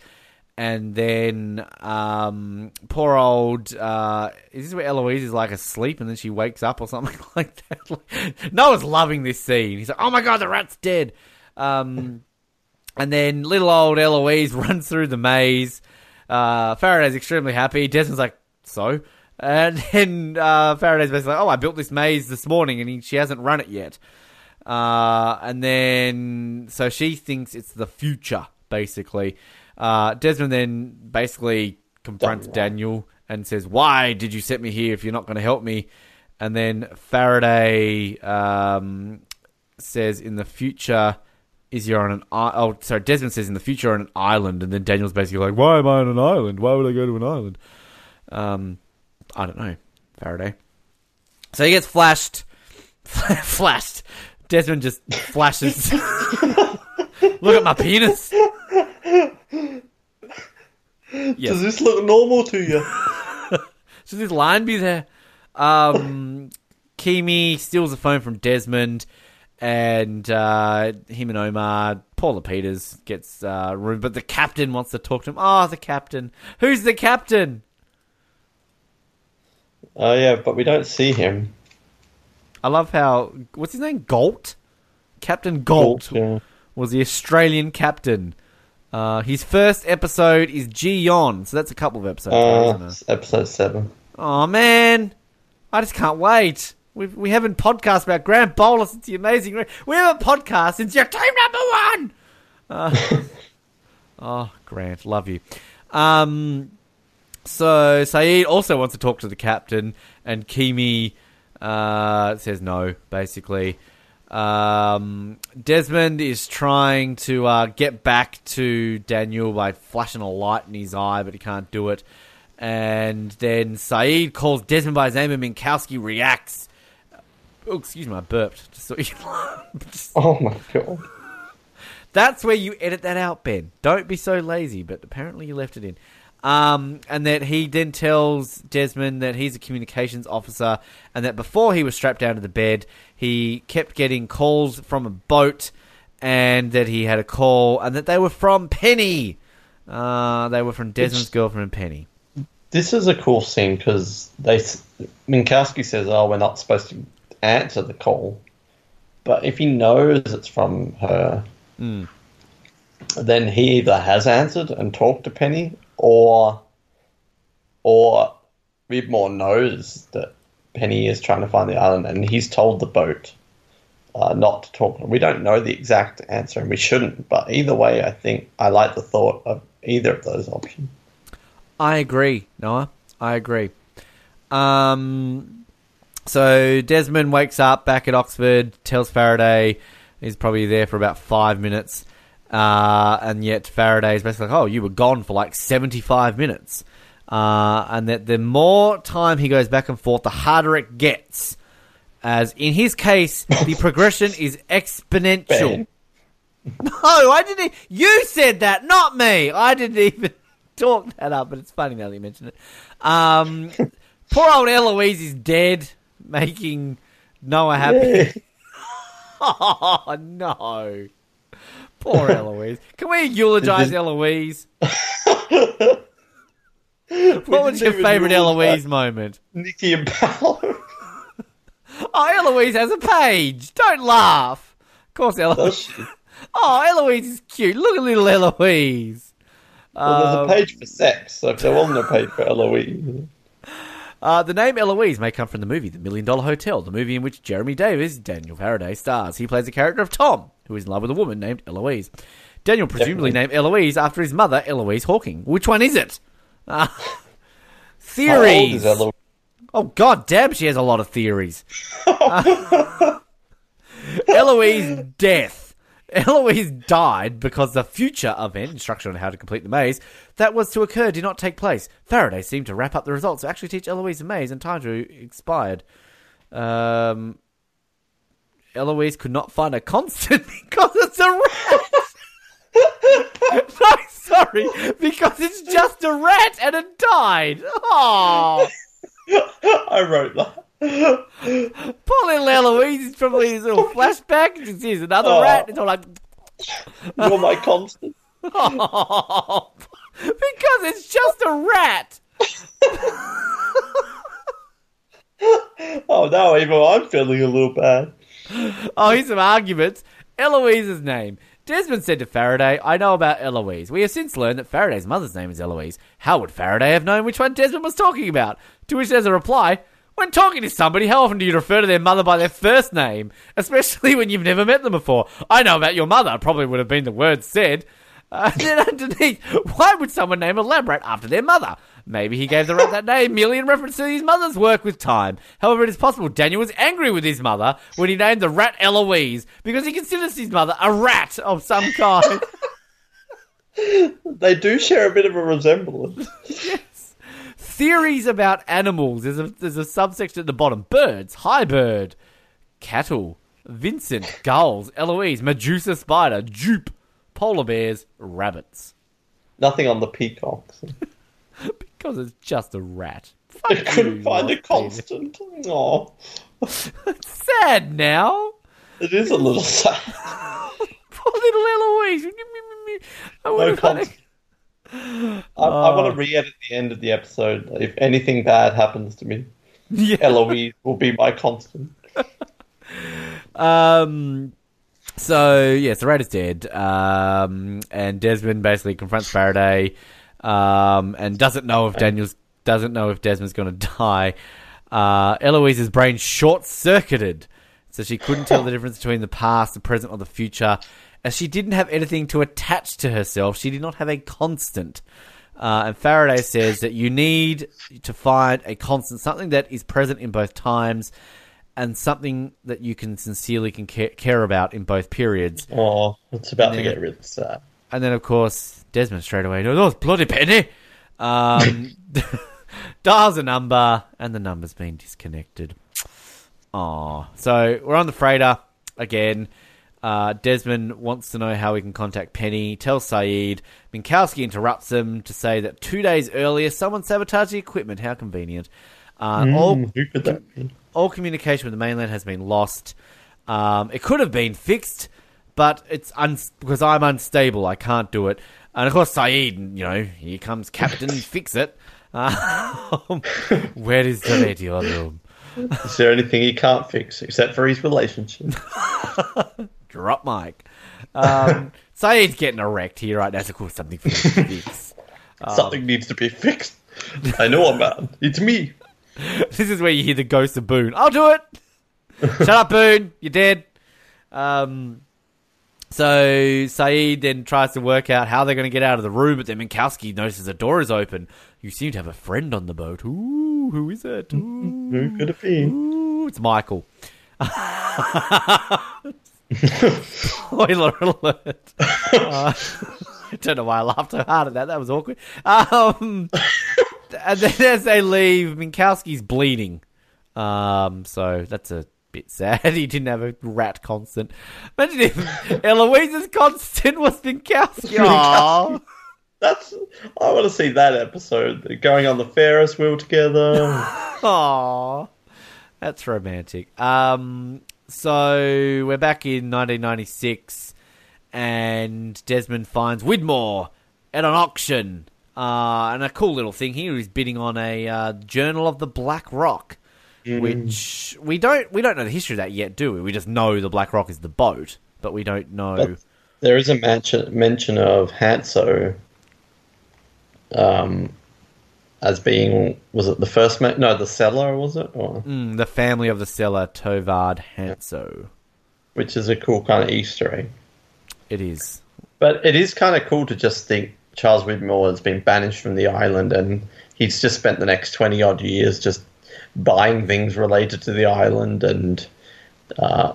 and then um, poor old uh, is this where Eloise is like asleep and then she wakes up or something (laughs) like that? (laughs) Noah's loving this scene. He's like, "Oh my god, the rat's dead." Um, and then little old Eloise (laughs) runs through the maze. Uh, Faraday's extremely happy. Desmond's like, "So." And then uh, Faraday's basically like, "Oh, I built this maze this morning, and he, she hasn't run it yet." Uh, and then so she thinks it's the future, basically. Uh, Desmond then basically confronts Daniel and says, "Why did you set me here if you're not going to help me?" And then Faraday um, says, "In the future." Is you're on an i- oh sorry Desmond says in the future on an island and then Daniel's basically like why am I on an island why would I go to an island um I don't know Faraday so he gets flashed (laughs) flashed Desmond just flashes look at my penis Does this look normal to you? (laughs) Should this line be there? Um, Keamy steals the phone from Desmond, and uh, him and Omar, Paula Peters gets uh, room, but the captain wants to talk to him. Oh, the captain. Who's the captain? Oh yeah, but we don't see him. I love how what's his name? Gault. Captain Gault Yeah. was the Australian captain. Uh, his first episode is Ji Yeon, so that's a couple of episodes. Uh, isn't it? it's episode seven. Oh man, I just can't wait. We we haven't podcast about Grant Bowler since the Amazing. We haven't podcast since your team number one. (laughs) Uh, oh, Grant, love you. Um, so Sayid also wants to talk to the captain, and Keamy uh, says no. Basically, um, Desmond is trying to uh, get back to Daniel by flashing a light in his eye, but he can't do it. And then Sayid calls Desmond by his name, and Minkowski reacts. Oh, excuse me, I burped. (laughs) Just so you just- (laughs) Oh my god. that's where you edit that out, Ben. Don't be so lazy, but apparently you left it in. Um, and that he then tells Desmond that he's a communications officer and that before he was strapped down to the bed, he kept getting calls from a boat and that he had a call and that they were from Penny. Uh, they were from Desmond's girlfriend, Penny. This is a cool scene because they Minkowski says, "Oh, we're not supposed to answer the call," but if he knows it's from her, Mm. then he either has answered and talked to Penny, or or Widmore knows that Penny is trying to find the island, and he's told the boat uh, not to talk. We don't know the exact answer, and we shouldn't. But either way, I think I like the thought of either of those options. I agree, Noah. I agree. Um, so Desmond wakes up back at Oxford, tells Faraday he's probably there for about five minutes, uh, and yet Faraday is basically like, "Oh, you were gone for like seventy-five minutes," uh, and that the more time he goes back and forth, the harder it gets. As in his case, the (laughs) progression is exponential. (laughs) No, I didn't. You said that, not me. I didn't even (laughs) talk that up, but it's funny now that you mention it. Um, poor old Eloise is dead, making Noah happy. Oh no, poor Eloise. Can we eulogize Did- Eloise? (laughs) What was your favorite Eloise moment? Nikki and Paulo. (laughs) Oh, Eloise has a page. Don't laugh. Of course, Eloise. (laughs) Oh, Eloise is cute. Look at little Eloise. Well, there's Um, a page for sex, so there wasn't a page for Eloise. Uh, the name Eloise may come from the movie The Million Dollar Hotel, the movie in which Jeremy Davies, Daniel Faraday, stars. He plays the character of Tom, who is in love with a woman named Eloise. Daniel presumably Definitely. named Eloise after his mother, Eloise Hawking. Which one is it? Uh, theories. is Oh, god damn, she has a lot of theories. Uh, (laughs) (laughs) Eloise death. Eloise died because the future event, instruction on how to complete the maze, that was to occur did not take place. Faraday seemed to wrap up the results to actually teach Eloise the maze, and time to expired. Um, Eloise could not find a constant (laughs) because it's a rat. (laughs) no, sorry, because it's just a rat and it died. Oh. (laughs) I wrote that. Poor little Eloise is probably his little flashback. She sees another Oh. rat. It's all like, You're my constant. oh, because it's just a rat. Oh, now even I'm feeling a little bad. Oh, here's some arguments. Eloise's name. Desmond said to Faraday, I know about Eloise. We have since learned that Faraday's mother's name is Eloise. How would Faraday have known which one Desmond was talking about? To which there's a reply, when talking to somebody, how often do you refer to their mother by their first name? Especially when you've never met them before. I know about your mother, probably would have been the words said. (laughs) Uh, then underneath, why would someone name a lab rat after their mother? Maybe he gave the rat that name merely in reference to his mother's work with time. However, it is possible Daniel was angry with his mother when he named the rat Eloise because he considers his mother a rat of some kind. (laughs) They do share a bit of a resemblance. yes. Theories about animals. There's a, there's a subsection at the bottom. Birds. Hi, bird. Cattle. Vincent. Gulls. Eloise. Medusa spider. Jupe. Polar bears. Rabbits. Nothing on the peacocks. (laughs) Because it's just a rat. I couldn't you, find a constant. Oh, (laughs) Sad now. it is a little (laughs) sad. Poor little Eloise. I No would've had a- constant. I, I want to re-edit the end of the episode. If anything bad happens to me, Yeah. Eloise will be my constant. Um. So yes, the rat is dead. Um, and Desmond basically confronts Faraday, um, and doesn't know if Daniel's doesn't know if Desmond's going to die. Uh, Eloise's brain short circuited, so she couldn't tell the (laughs) difference between the past, the present, or the future. As she didn't have anything to attach to herself, she did not have a constant. Uh, and Faraday says that you need to find a constant, something that is present in both times, and something that you can sincerely can care, care about in both periods. Oh, it's about to Yeah. get really sad. And then, of course, Desmond straight away knows, oh, bloody penny! Um, (laughs) dials a number, and the number's been disconnected. Aw. So, we're on the freighter again. Uh, Desmond wants to know how we can contact Penny. Tells Sayid. Minkowski interrupts him to say that two days earlier, someone sabotaged the equipment. How convenient. Uh, all Hmm, Who could that be? All communication with the mainland has been lost. Um, it could have been fixed, but it's un- because I'm unstable. I can't do it. And of course, Sayid, you know, here comes Captain, (laughs) fix it. Um, (laughs) where is the radio room? Is there anything he can't fix except for his relationship? (laughs) Drop mic. Um, Sayid's getting erect here right now. So, of course, something for him to fix. Something needs to be fixed. I know a man. It's me. (laughs) this is where you hear the ghost of Boone. I'll do it. (laughs) Shut up, Boone. You're dead. Um, so Sayid then tries to work out how they're going to get out of the room, but then Minkowski notices the door is open. You seem to have a friend on the boat. Ooh, who is it? Ooh, (laughs) Who could it be? ooh, it's Michael. Spoiler alert. Uh, I don't know why I laughed so hard at that. That was awkward. Um, (laughs) and then as they leave, Minkowski's bleeding. Um, so that's a bit sad. (laughs) He didn't have a rat constant. Imagine if (laughs) Eloise's constant was Minkowski. Aw. That's. I want to see that episode. They're going on the Ferris wheel together. Aw. That's romantic. Um, so we're back in 1996, and Desmond finds Widmore at an auction. Uh, and a cool little thing here is bidding on a uh, Journal of the Black Rock, which we don't we don't know the history of that yet, do we? We just know the Black Rock is the boat, but we don't know. But there is a mention mention of Hanso. Um, as being was it the first ma- no the seller was it or Mm, the family of the seller Tovard Hanso. which is a cool kind of Easter egg. It is. But it is kind of cool to just think Charles Widmore has been banished from the island and he's just spent the next 20 odd years just buying things related to the island. And uh,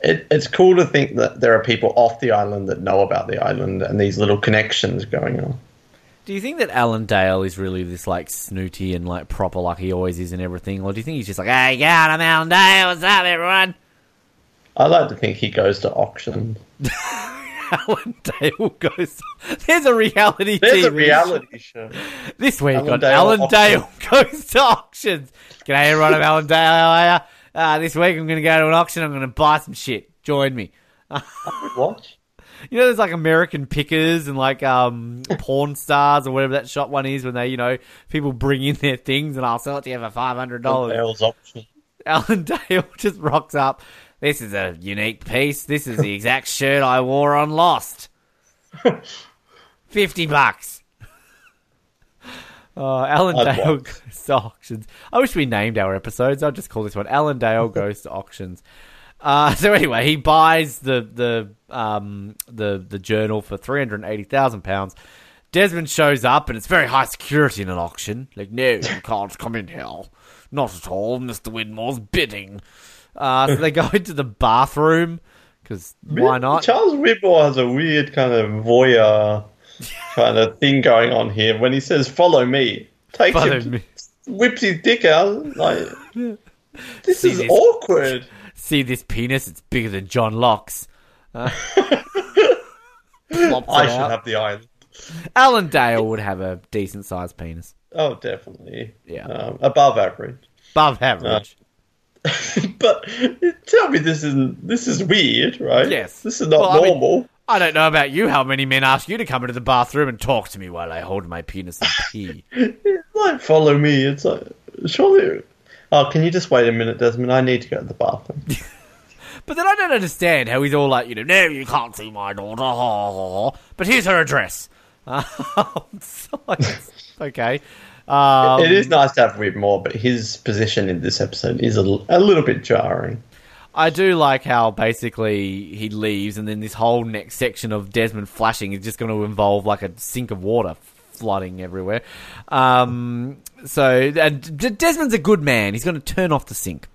it, it's cool to think that there are people off the island that know about the island and these little connections going on. Do you think that Alan Dale is really this like snooty and like proper like he always is and everything, or do you think he's just like, "Hey, God, I'm Alan Dale. What's up, everyone?" I like to think he goes to auctions. (laughs) Alan Dale goes. There's a reality There's TV a reality show. This week Alan on Dale Alan auction. Dale (laughs) goes to auctions. G'day everyone, I'm Alan Dale. How are ya? Uh, this week I'm going to go to an auction. I'm going to buy some shit. Join me. (laughs) Watch. You know, there's like American Pickers and like um, Pawn Stars or whatever that shop one is when they, you know, people bring in their things and I'll sell it to you for five hundred dollars. Alan (laughs) Dale just rocks up. This is a unique piece. This is the exact shirt I wore on Lost. (laughs) Fifty bucks. Oh, Alan I'd Dale watch. goes to auctions. I wish we named our episodes. I'll just call this one Alan Dale (laughs) goes to auctions. Uh, so anyway, he buys the the um, the the journal for three hundred eighty thousand pounds. Desmond shows up, and it's very high security in an auction. Like, no, you can't come in here. Not at all, Mister Widmore's bidding. Uh, so they go (laughs) into the bathroom because why not? Charles Widmore has a weird kind of voyeur kind of thing going on here. When he says "Follow me," takes Follow him, me. whips his dick out. Like (laughs) this See is this- awkward. (laughs) See this penis? It's bigger than John Locke's. Uh, I should out. have the island. Alan Dale would have a decent sized penis. Oh, definitely. Yeah. um, above average. Above average. (laughs) but tell me, this isn't. This is weird, right? Yes. This is not Well, I mean- normal. I don't know about you, how many men ask you to come into the bathroom and talk to me while I hold my penis and (laughs) pee. It's like follow me. It's like surely. Oh, can you just wait a minute, Desmond? I need to go to the bathroom. (laughs) But then I don't understand how he's all like, you know, no, you can't see my daughter. ha, ha, ha. But here's her address. Um, so okay. Um, it is nice to have Widmore, but his position in this episode is a, l- a little bit jarring. I do like how basically he leaves, and then this whole next section of Desmond flashing is just going to involve like a sink of water flooding everywhere. Um, so, and D- Desmond's a good man. He's going to turn off the sink.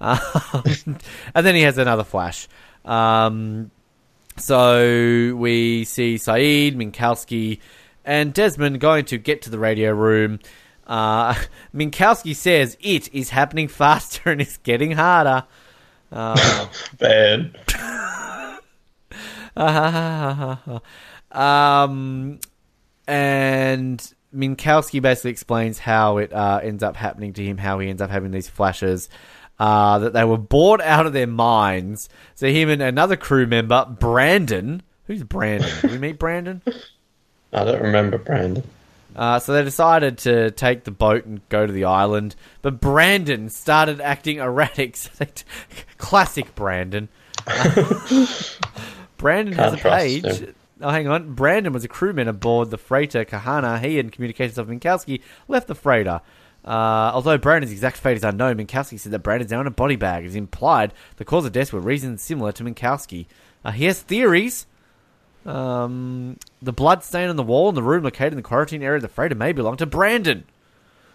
Um, (laughs) and then he has another flash. Um, so we see Sayid, Minkowski, and Desmond going to get to the radio room. Uh, (laughs) Minkowski says it is happening faster and it's getting harder. (laughs) Bad. (laughs) um, and Minkowski basically explains how it uh, ends up happening to him, how he ends up having these flashes. Uh, that they were bored out of their minds. So him and another crew member, Brandon. Who's Brandon? Did we meet Brandon? I don't remember Brandon. Uh, so they decided to take the boat and go to the island, but Brandon started acting erratic. (laughs) So they t- Classic Brandon. (laughs) Brandon has a Can't page. him. Oh, hang on. Brandon was a crewman aboard the freighter Kahana. He and communications of Minkowski left the freighter. Uh, although Brandon's exact fate is unknown, Minkowski said that Brandon's now in a body bag. It is implied the cause of death were reasons similar to Minkowski. Uh, he has theories. Um, the blood stain on the wall in the room located in the quarantine area of the freighter may belong to Brandon. (laughs)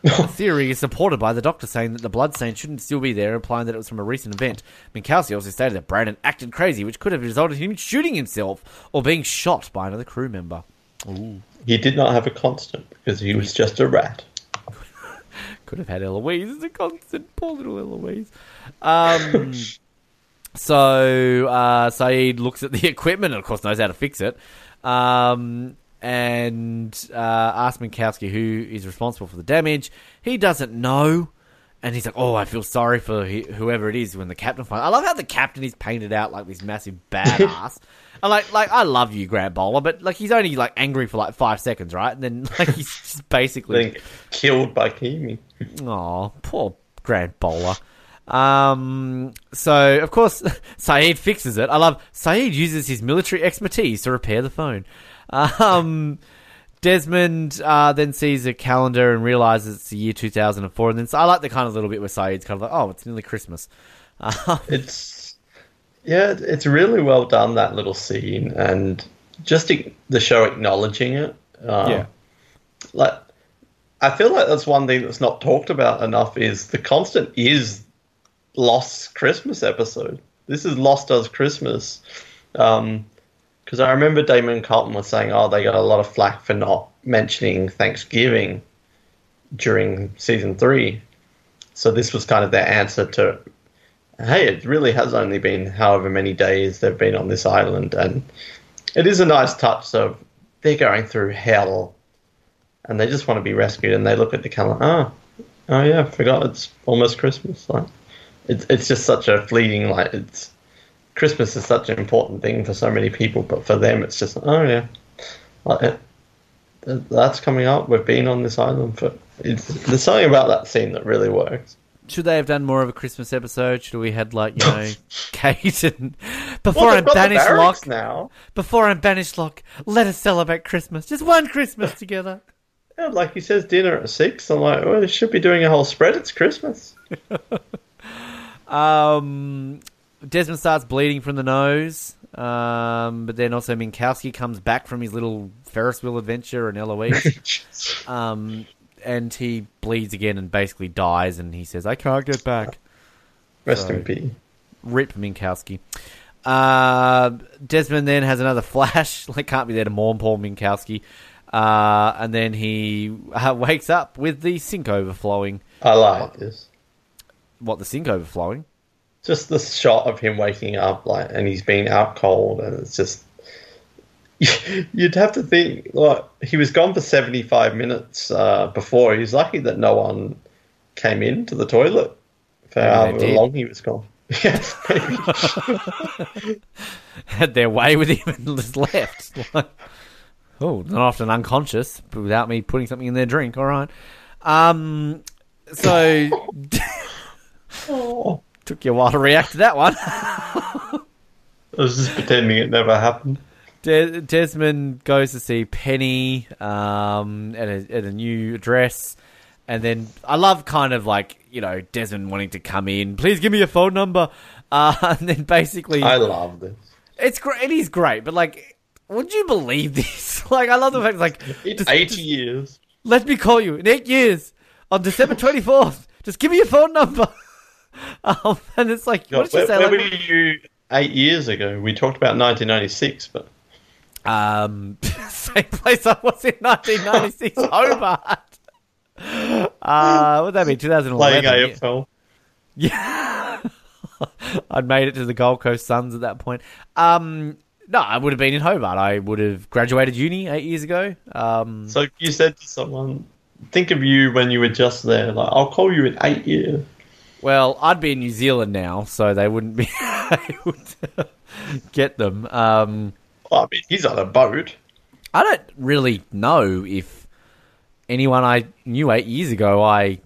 The theory is supported by the doctor saying that the blood stain shouldn't still be there, implying that it was from a recent event. Minkowski also stated that Brandon acted crazy, which could have resulted in him shooting himself or being shot by another crew member. He did not have a constant because he was just a rat. (laughs) Could have had Eloise as a constant. Poor little Eloise. Um, (laughs) so uh, Sayid looks at the (laughs) equipment and, of course, knows how to fix it. Um, and uh, asks Minkowski who is responsible for the damage. He doesn't know. And he's like, "Oh, I feel sorry for whoever it is." When the captain finds, I love how the captain is painted out like this massive (laughs) badass. and like, like I love you, Grant Bowler, but like he's only like angry for like five seconds, right? And then (laughs) like he's just basically Being killed by Keamy. Oh, poor Grant Bowler. Um, so of course, (laughs) Sayid fixes it. I love Sayid uses his military expertise to repair the phone. Um, Desmond uh, then sees a calendar and realizes it's the year 2004. And then so I like the kind of little bit where Sayid's kind of like, "Oh, it's nearly Christmas." Um, It's yeah, it's really well done that little scene, and just the show acknowledging it. Um, Yeah. like I feel like that's one thing that's not talked about enough. Is the constant is Lost Christmas episode. This is Lost Does Christmas. Um, because I remember Damon Carlton was saying, "Oh, they got a lot of flack for not mentioning Thanksgiving during season three. So this was kind of their answer to, "Hey, it really has only been however many days they've been on this island, and it is a nice touch. So they're going through hell, and they just want to be rescued. And they look at the calendar. Oh, oh yeah, I forgot it's almost Christmas. Like it's it's just such a fleeting like it's Christmas is such an important thing for so many people, but for them it's just oh yeah, like, it, that's coming up. We've been on this island for. It's, there's something about that scene that really works. Should they have done more of a Christmas episode? Should we had like you know (laughs) Kate and before Well, I'm they've got the banished Locke now. before I'm banished Locke, let us celebrate Christmas. Just one Christmas together. Yeah, like he says, dinner at six. I'm like, well, they should be doing a whole spread. It's Christmas. (laughs) Um, Desmond starts bleeding from the nose, um, but then also Minkowski comes back from his little Ferris wheel adventure and Eloise, (laughs) um, and he bleeds again and basically dies. And he says, "I can't get back." Rest So- in peace. Rip Minkowski. Uh, Desmond then has another (laughs) flash. Like, can't be there to mourn Paul Minkowski. Uh, and then he uh, wakes up with the sink overflowing. I like this. What, the sink overflowing? Just the shot of him waking up, like, and he's been out cold, and it's just. (laughs) You'd have to think, like, he was gone for 75 minutes uh, before. He's lucky that no one came into the toilet for however did. long he was gone. (laughs) yes, maybe. (laughs) had their way with him and just left. Like, oh, not often unconscious but without me putting something in their drink. All right. Um, so oh, took you a while to react to that one. (laughs) I was just pretending it never happened. Des- Desmond goes to see Penny um, at, a, at a new address. And then I love kind of like, you know, Desmond wanting to come in. Please give me your phone number. (laughs) Uh, and then basically, I love this. it's great. It is great, but like, would you believe this? (laughs) like, I love the fact, like, just- 80 just- years. let me call you in eight years on December 24th. Just give me your phone number. (laughs) Um, and it's like, what did you where, say? where like- were you eight years ago? We talked about 1996, but Um, (laughs) same place I was in 1996, (laughs) Hobart. Uh, what would that be? 2011. playing yeah. AFL. Yeah. I'd made it to the Gold Coast Suns at that point. Um, no, I would have been in Hobart. I would have graduated uni eight years ago. Um, So you said to someone, think of you when you were just there. Like, I'll call you in eight years. Well, I'd be in New Zealand now, so they wouldn't be (laughs) able to get them. Um, I mean, he's on a boat. I don't really know if anyone I knew eight years ago I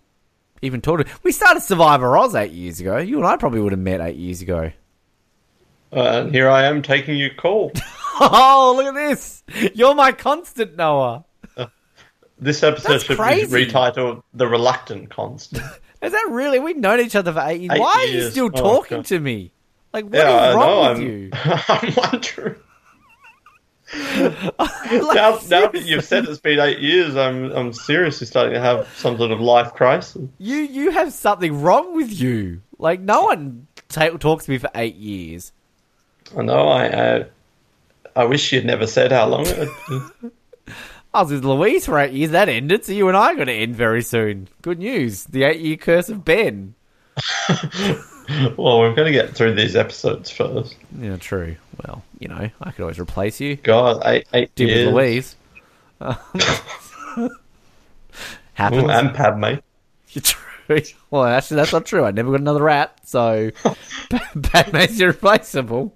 even talked to. We started Survivor Oz eight years ago. You and I probably would have met eight years ago. Uh, and here I am taking your call. (laughs) Oh, look at this! You're my constant, Noah. This episode That's should crazy. be retitled "The Reluctant Constant." (laughs) Is that really? We've known each other for eight years. Eight Why are you still Oh, talking God. to me? Like, what is yeah, I wrong with I'm, you? (laughs) I'm wondering. (laughs) Like, now, now that you've said it's been eight years, I'm I'm seriously starting to have some sort of life crisis. you you have something wrong with you. Like, no one ta- talks to me for eight years. I know. I uh, I wish you'd never said how long (laughs) it. Had. I was with Louise for eight years. That ended, so you and I are going to end very soon. Good news. The eight-year curse of Ben. (laughs) well, we're going to get through these episodes first. Yeah, true. Well, you know, I could always replace you. God, eight eight Did years. with Louise. (laughs) Um, happens. Ooh, and Padme. (laughs) True. Well, actually, that's not true. I never got another rat, so Padme's irreplaceable.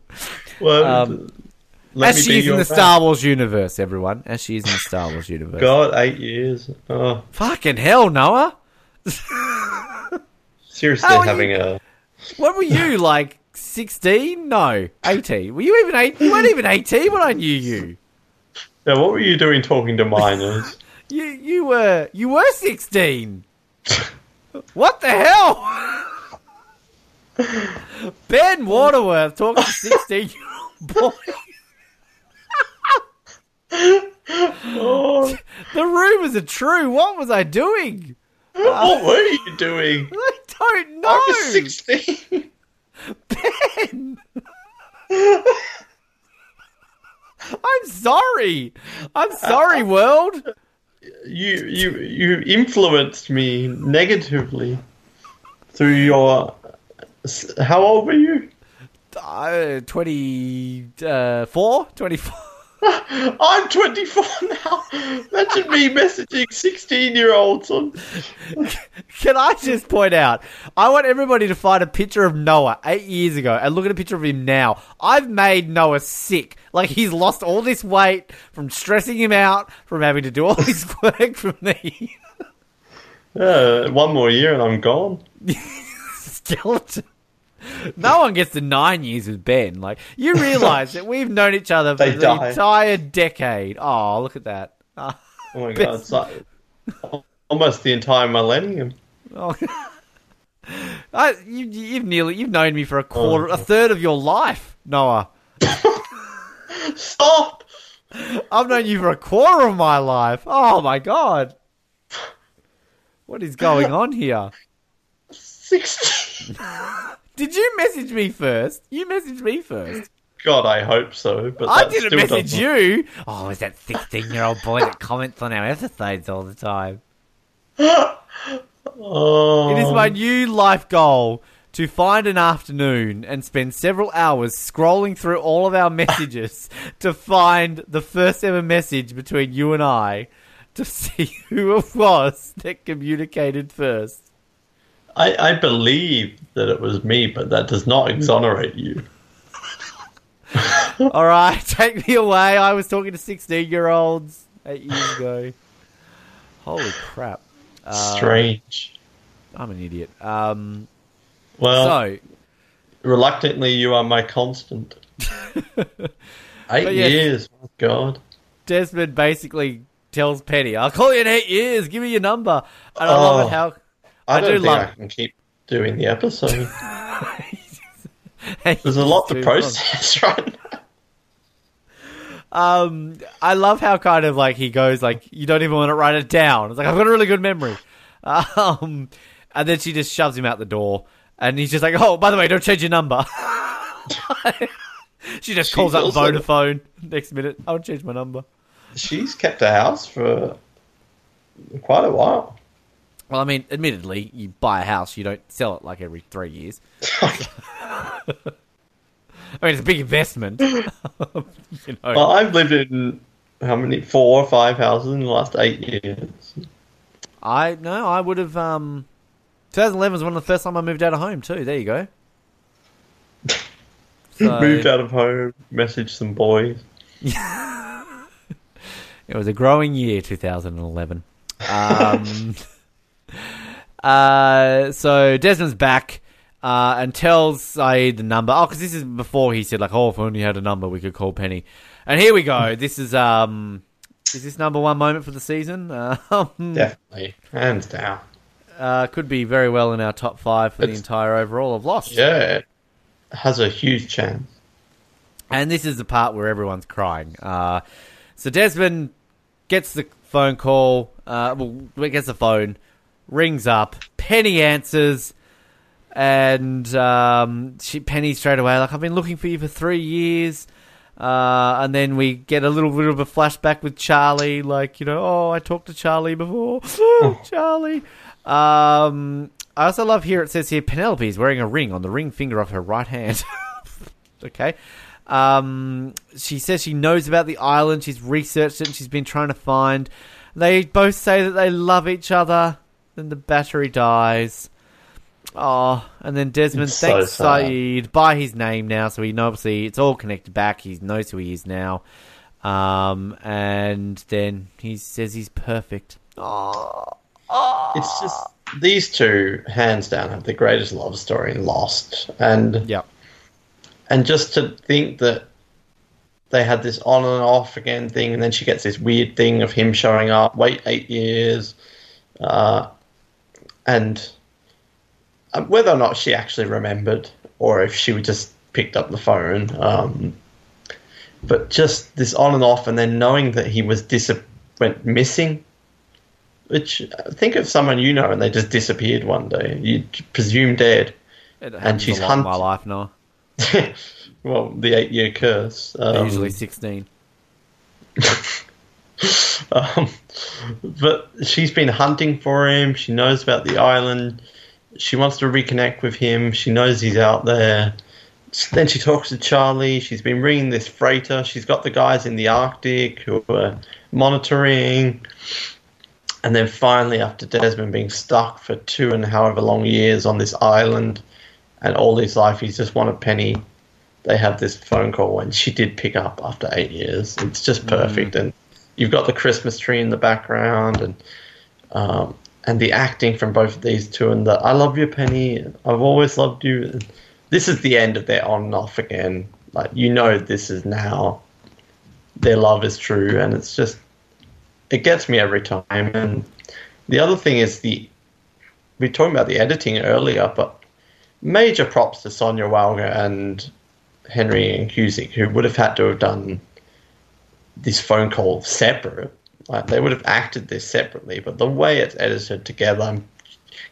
Well, Um, let As she is in the. Star Wars universe, everyone. As she is in the Star Wars universe. God, eight years. Oh, Fucking hell, Noah. seriously, having you- a What were you like? Sixteen? No, eighteen. Were you even eight? You weren't even eighteen when I knew you. yeah. What were you doing talking to minors? (laughs) You you were you were sixteen. What the hell? (laughs) ben Waterworth talking to sixteen year old boy. (laughs) oh, The rumors are true. What was I doing? what were you doing? (laughs) I don't know. I was sixteen. Ben. I'm sorry. I'm sorry, world. You you you influenced me negatively through your. How old were you? Uh, 24? 24? (laughs) I'm 24 now. Imagine me messaging 16 year olds on. (laughs) Can I just point out? I want everybody to find a picture of Noah eight years ago and look at a picture of him now. I've made Noah sick. Like he's lost all this weight from stressing him out, from having to do all this (laughs) work for me. Uh, one more year and I'm gone. Skeleton. (laughs) No one gets to nine years with Ben. Like you realize that we've known each other for They the die. entire decade. Oh, look at that. (laughs) Oh my god, it's like almost the entire millennium. oh. (laughs) I, you, you've nearly you've known me for a quarter, a oh. third of your life, Noah. Stop! I've known you for a quarter of my life. Oh my god. What is going on here? 16. Did you message me first? You messaged me first. God, I hope so. But I didn't still message doesn't- you. Oh, is that 16 year old boy that comments on our episodes all the time? (laughs) Oh, It is my new life goal to find an afternoon and spend several hours scrolling through all of our messages (laughs) to find the first ever message between you and I to (laughs) see who it was that communicated first. I, I believe that it was me, but that does not exonerate you. (laughs) All right, (laughs) take me away. I was talking to 16 year olds eight years ago. Holy crap. Uh, Strange. I'm an idiot. Um, Well, so, reluctantly, you are my constant. (laughs) Eight yes. years, my God. Desmond basically tells Penny, I'll call you in eight years. Give me your number. And I love Oh. it how. I, I don't do think love- I can keep doing the episode. (laughs) (laughs) There's a lot to process (laughs) right now. Um, I love how kind of like he goes like, you don't even want to write it down. It's like I've got a really good memory. Um, and then she just shoves him out the door, and he's just like, oh, by the way, don't change your number. she just calls She's up also- Vodafone next minute. I'll change my number. She's kept a house for quite a while. Well, I mean, admittedly, you buy a house, you don't sell it like every three years. (laughs) I mean, it's a big investment. (laughs) you know. Well, I've lived in how many four or five houses in the last eight years. I no, I would have. Um, 2011 was one of the first time I moved out of home too. There you go. (laughs) So, Moved out of home, messaged some boys. It was a growing year, 2011. Um, uh, so Desmond's back uh, and tells Sayid the number. Oh, because this is before he said like, "Oh, if only you had a number, we could call Penny." And here we go. This is um, is this number one moment for the season? (laughs) Um, Definitely, hands down. uh, could be very well in our top five for the entire overall of Lost. Yeah, it has a huge chance. And this is the part where everyone's crying. Uh, so Desmond gets the phone call. Uh, well, we gets the phone, rings up. Penny answers, and um, she, Penny straight away like, "I've been looking for you for three years." Uh, and then we get a little bit of a flashback with Charlie, like you know, oh, I talked to Charlie before, (laughs) Charlie. Um, I also love here it says here Penelope is wearing a ring on the ring finger of her right hand. (laughs) okay. Um, she says she knows about the island. She's researched it and she's been trying to find. They both say that they love each other. Then the battery dies. Oh, and then Desmond so thanks sad. Sayid by his name now, so he knows obviously it's all connected back. He knows who he is now. Um, and then he says he's perfect. Oh, It's just these two, hands down, have the greatest love story in Lost, and yeah. and just to think that they had this on and off again thing, and then she gets this weird thing of him showing up, wait eight years, uh, and uh, whether or not she actually remembered or if she just picked up the phone, um, but just this on and off, and then knowing that he was dis- went missing. Which uh, think of someone you know and they just disappeared one day. You presume dead. Happens she's hunting. my life now. (laughs) well, the eight-year curse. Um, Usually sixteen. (laughs) Um, but she's been hunting for him. She knows about the island. She wants to reconnect with him. She knows he's out there. then she talks to Charlie. She's been bringing this freighter. She's got the guys in the Arctic who are monitoring. And then finally, after Desmond being stuck for two and however long years on this island, and all his life he's just wanted Penny, they have this phone call, and she did pick up after eight years. It's just perfect, mm. and you've got the Christmas tree in the background, and um, and the acting from both of these two, and the "I love you, Penny," "I've always loved you." This is the end of their on and off again. Like you know, this is now their love is true, and it's just it gets me every time. And the other thing is the we were talking about the editing earlier, but major props to Sonya Walger and Henry Ian Cusick, who would have had to have done this phone call separate. Like they would have acted this separately, but the way it's edited together, I'm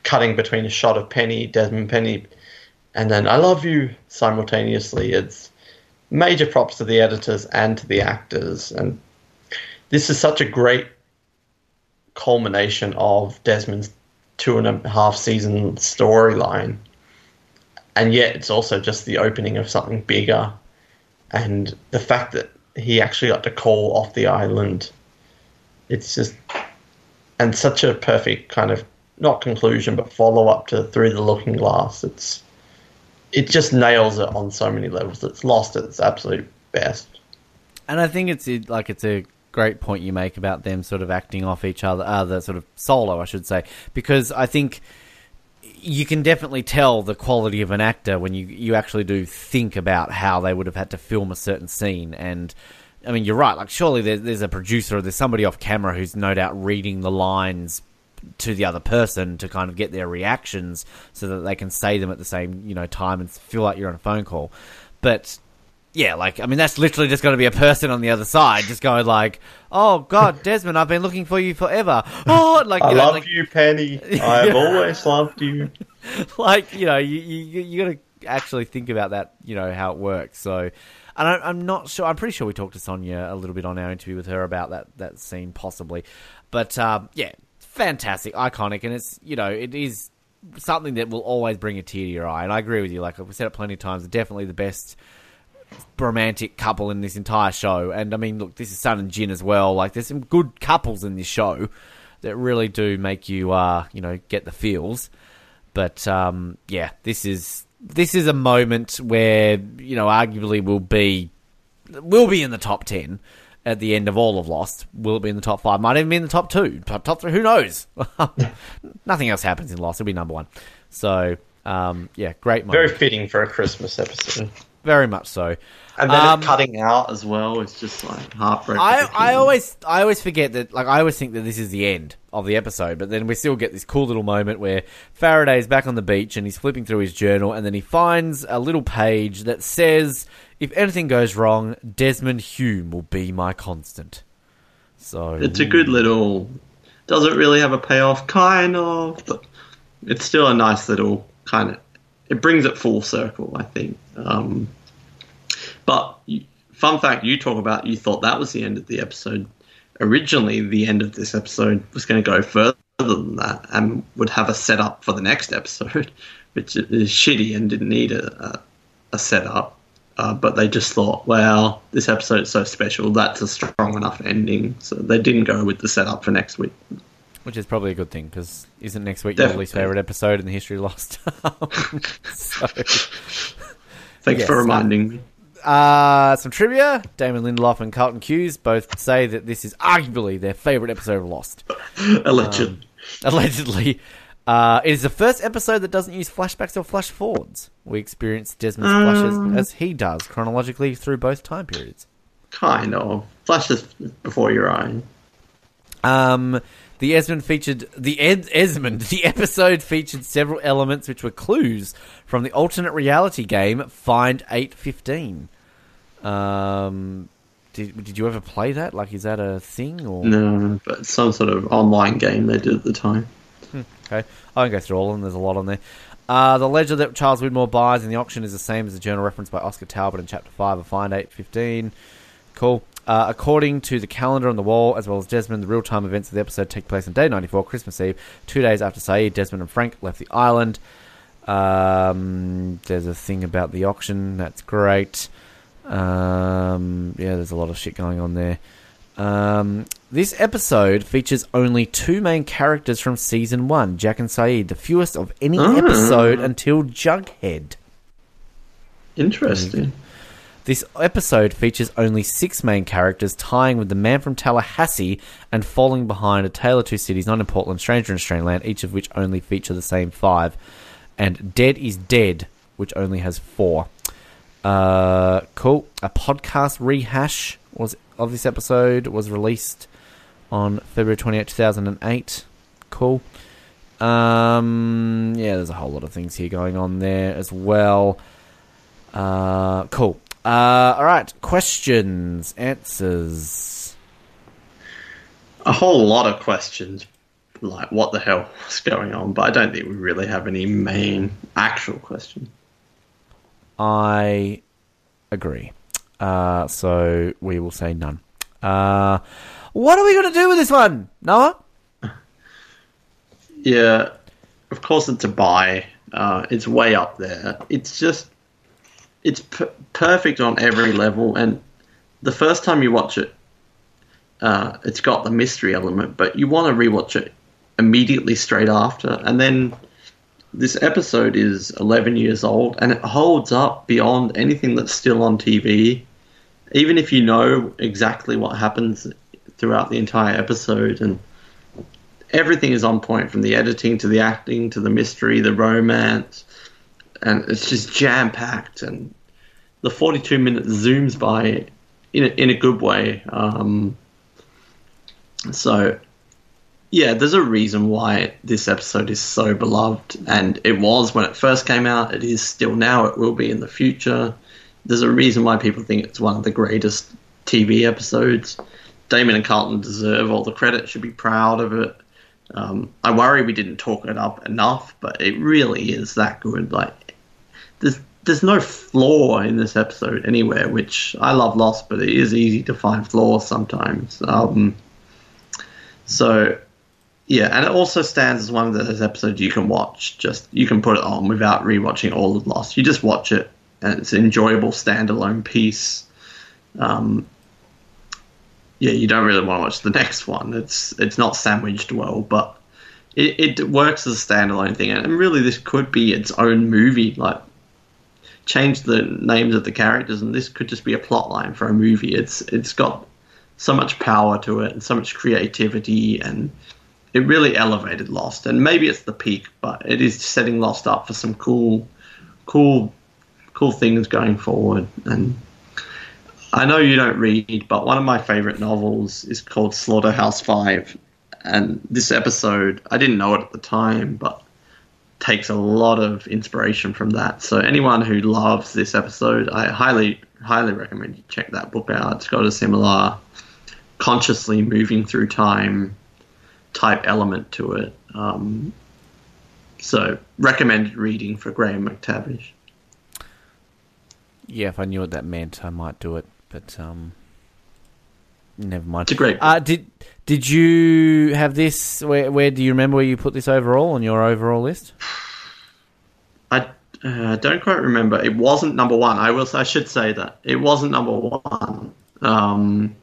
cutting between a shot of Penny, Desmond Penny, and then I love you simultaneously. It's major props to the editors and to the actors, and this is such a great culmination of Desmond's two and a half season storyline. And yet it's also just the opening of something bigger. And the fact that he actually got to call off the island, it's just, and such a perfect kind of, not conclusion, but follow up to Through the Looking Glass. It's, it just nails it on so many levels. It's lost at its absolute best. And I think it's like it's a great point you make about them sort of acting off each other, uh, the sort of solo, I should say, because I think you can definitely tell the quality of an actor when you you actually do think about how they would have had to film a certain scene and. I mean, you're right. Like, surely there's, there's a producer or there's somebody off camera who's no doubt reading the lines to the other person to kind of get their reactions so that they can say them at the same you know time and feel like you're on a phone call. But yeah, like I mean, that's literally just going to be a person on the other side, just going like, "Oh God, Desmond, I've been looking for you forever." (laughs) Oh, like I you know, love like, you, Penny. (laughs) I have always loved you. (laughs) like you know, you you, you got to actually think about that. You know how it works. So, and I, am not sure. I'm pretty sure we talked to Sonya a little bit on our interview with her about that that scene, possibly. But um, yeah, fantastic, iconic, and it's you know it is something that will always bring a tear to your eye. And I agree with you. Like I've said it plenty of times, definitely the best romantic couple in this entire show. And I mean, look, this is Sun and Jin as well. Like, there's some good couples in this show that really do make you, uh, you know, get the feels. But um, yeah, this is this is a moment where you know, arguably will be will be in the top ten at the end of all of Lost. Will it be in the top five? Might even be in the top two, top top three. Who knows? (laughs) Nothing else happens in Lost. It'll be number one. So um, yeah, great moment. Very fitting for a Christmas episode very much so. And then um, cutting out as well is just like heartbreaking. I, I always I always forget that like I always think that this is the end of the episode, but then we still get this cool little moment where Faraday is back on the beach and he's flipping through his journal and then he finds a little page that says if anything goes wrong, Desmond Hume will be my constant. So it's a good little doesn't really have a payoff kind of, but it's still a nice little kind of it brings it full circle, I think. Um, but fun fact, you talk about you thought that was the end of the episode. Originally, the end of this episode was going to go further than that and would have a setup for the next episode, (laughs) which is shitty and didn't need a, a, setup. Uh, but they just thought, well, this episode is so special, that's a strong enough ending. So they didn't go with the setup for next week. Which is probably a good thing because isn't next week Definitely. your least favorite episode in the history of Lost? (laughs) (laughs) so, Thanks yes, for reminding me. Uh, some trivia. Damon Lindelof and Carlton Cuse both say that this is arguably their favorite episode of Lost. (laughs) Alleged. Um, allegedly. Uh, it is the first episode that doesn't use flashbacks or flash forwards. We experience Desmond's um, flashes as he does chronologically through both time periods. Kind of. Flashes before your eye. Um, the Esmond featured the Ed Esmond. The episode featured several elements which were clues from the alternate reality game Find Eight Fifteen. Um, did did you ever play that? Like, is that a thing or no? But some sort of online game they did at the time. Hmm, okay, I won't go through all of them. There's a lot on there. Uh, the ledger that Charles Widmore buys in the auction is the same as the journal referenced by Oscar Talbot in Chapter Five of Find Eight Fifteen. Cool. Uh, according to the calendar on the wall, as well as Desmond, the real time events of the episode take place on day 94, Christmas Eve, two days after Sayid, Desmond, and Frank left the island. Um, there's a thing about the auction. That's great. Um, yeah, there's a lot of shit going on there. Um, this episode features only two main characters from season one, Jack and Sayid, the fewest of any Ah. episode until Jughead. Interesting. This episode features only six main characters, tying with the man from Tallahassee and falling behind A Tale of Two Cities, Not in Portland, Stranger in Strangeland, each of which only feature the same five, and Dead is Dead, which only has four. Uh, cool. A podcast rehash was of this episode was released on February 28, 2008. Cool. Um, yeah, there's a whole lot of things here going on there as well. Uh, cool. Uh, all right. Questions, answers. A whole lot of questions, like what the hell (laughs) was going on, but I don't think we really have any main actual questions. I agree. Uh, so we will say none. Uh, what are we going to do with this one, Noah? (laughs) Yeah, of course it's a buy. Uh, it's way up there. It's just, it's perfect on every level. And the first time you watch it, uh, it's got the mystery element, but you want to rewatch it immediately straight after. And then this episode is 11 years old and it holds up beyond anything that's still on TV. Even if you know exactly what happens throughout the entire episode and everything is on point from the editing to the acting to the mystery, the romance, and it's just jam packed. And the 42 minutes zooms by in a, in a good way. Um, so, yeah, there's a reason why this episode is so beloved, and it was when it first came out. It is still now. It will be in the future. There's a reason why people think it's one of the greatest TV episodes. Damon and Carlton deserve all the credit. Should be proud of it. Um, I worry we didn't talk it up enough, but it really is that good. Like, there's there's no flaw in this episode anywhere, which I love Lost, but it is easy to find flaws sometimes. Um, so, yeah, and it also stands as one of those episodes you can watch. Just you can put it on without rewatching all of Lost. You just watch it, and it's an enjoyable standalone piece. Um, yeah, you don't really want to watch the (laughs) next one. It's it's not sandwiched well, but it, it works as a standalone thing. And really, this could be its own movie. Like, change the names of the characters, and this could just be a plot line for a movie. It's it's got so much power to it and so much creativity, and it really elevated Lost. And maybe it's the peak, but it is setting Lost up for some cool, cool, cool things going forward. And I know you don't read, but one of my favorite novels is called Slaughterhouse Five, and this episode I didn't know it at the time, but takes a lot of inspiration from that. So anyone who loves this episode, I highly highly recommend you check that book out. It's got a similar consciously moving through time type element to it. Um, so recommended reading for Graham McTavish. Yeah, if I knew what that meant, I might do it. But um, never mind. It's a great Uh, did did you have this? Where where do you remember where you put this overall on your overall list? I uh, don't quite remember. It wasn't number one. I will. I should say that it wasn't number one. Um,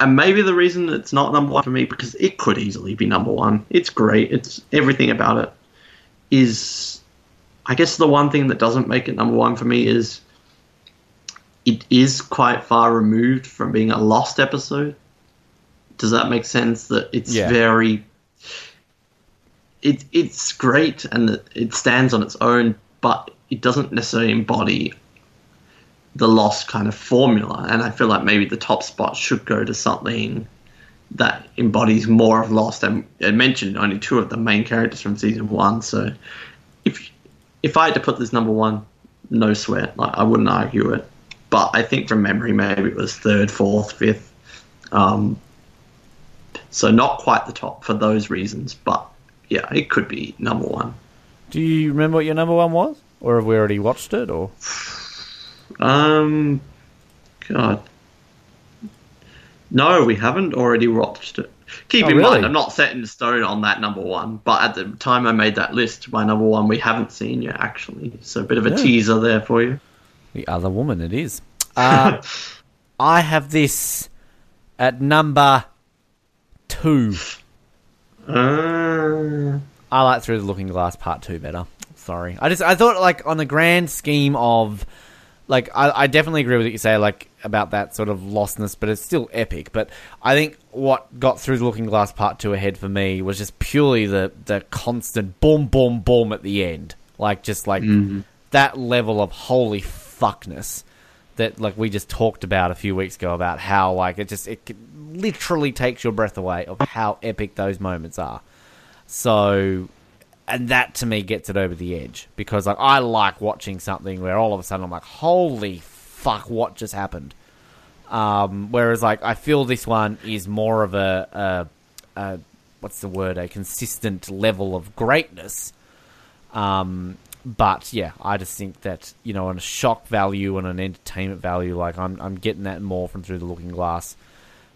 and maybe the reason it's not number one for me because it could easily be number one. It's great. It's everything about it is. I guess the one thing that doesn't make it number one for me is it is quite far removed from being a lost episode. Does that make sense? That it's Yeah. very it, it's great and it- it stands on its own, but it doesn't necessarily embody the lost kind of formula. And I feel like maybe the top spot should go to something that embodies more of Lost. And I mentioned only two of the main characters from season one, so if if I had to put this number one, no sweat, like I wouldn't argue it. But I think from memory, maybe it was third, fourth, fifth. Um, so not quite the top for those reasons, but yeah, it could be number one. Do you remember what your number one was, or have we already watched it? Or Um, God, no, we haven't already watched it. Keep Oh, in really? mind, I'm not set in stone on that number one, but at the time I made that list, my number one we haven't seen yet, actually. So a bit of a Yeah. teaser there for you. The other woman, it is. Uh, (laughs) I have this at number two. Uh, I like Through the Looking Glass Part Two better. Sorry, I just I thought like on the grand scheme of like I, I definitely agree with what you say like about that sort of lostness, but it's still epic. But I think what got Through the Looking Glass Part Two ahead for me was just purely the the constant boom boom boom at the end, like just like that level of holy fuckness that like we just talked about a few weeks ago about how like it just it literally takes your breath away of how epic those moments are. So, and that to me gets it over the edge because like I like watching something where all of a sudden I'm like, holy fuck, what just happened? Um, whereas like I feel this one is more of a, a, a what's the word? A consistent level of greatness. Um, but yeah, I just think that you know, on a shock value and an entertainment value, like I'm I'm getting that more from Through the Looking Glass,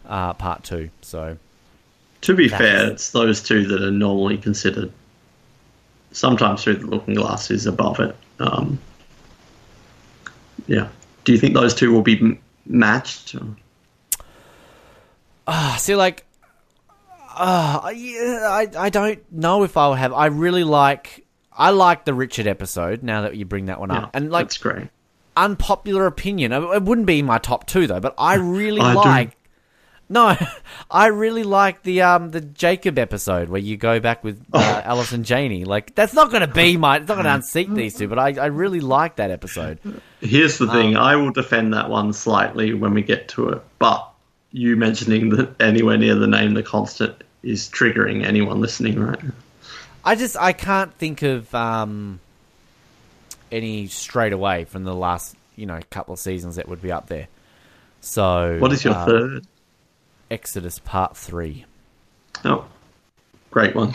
uh, part two. So to be fair, it's those two that are normally considered. Sometimes through the looking glass is above it. Um, yeah. Do you think those two will be m- matched? Ah, see, like, uh, yeah, I I don't know if I'll have. I really like. I like the Richard episode. Now that you bring that one Yeah, up, and like that's great. unpopular opinion, it wouldn't be my top two though. But I really I do. like. No, (laughs) I really like the um the Jacob episode where you go back with uh, Allison Janney. Like that's not going to be my. It's not going to unseat these two. But I I really like that episode. Here's the thing: Um, I will defend that one slightly when we get to it, but you mentioning that anywhere near the name the constant is triggering anyone listening right now. I just I can't think of um, any straight away from the last you know couple of seasons that would be up there. So What is your uh, third? Exodus Part Three. Oh, great one.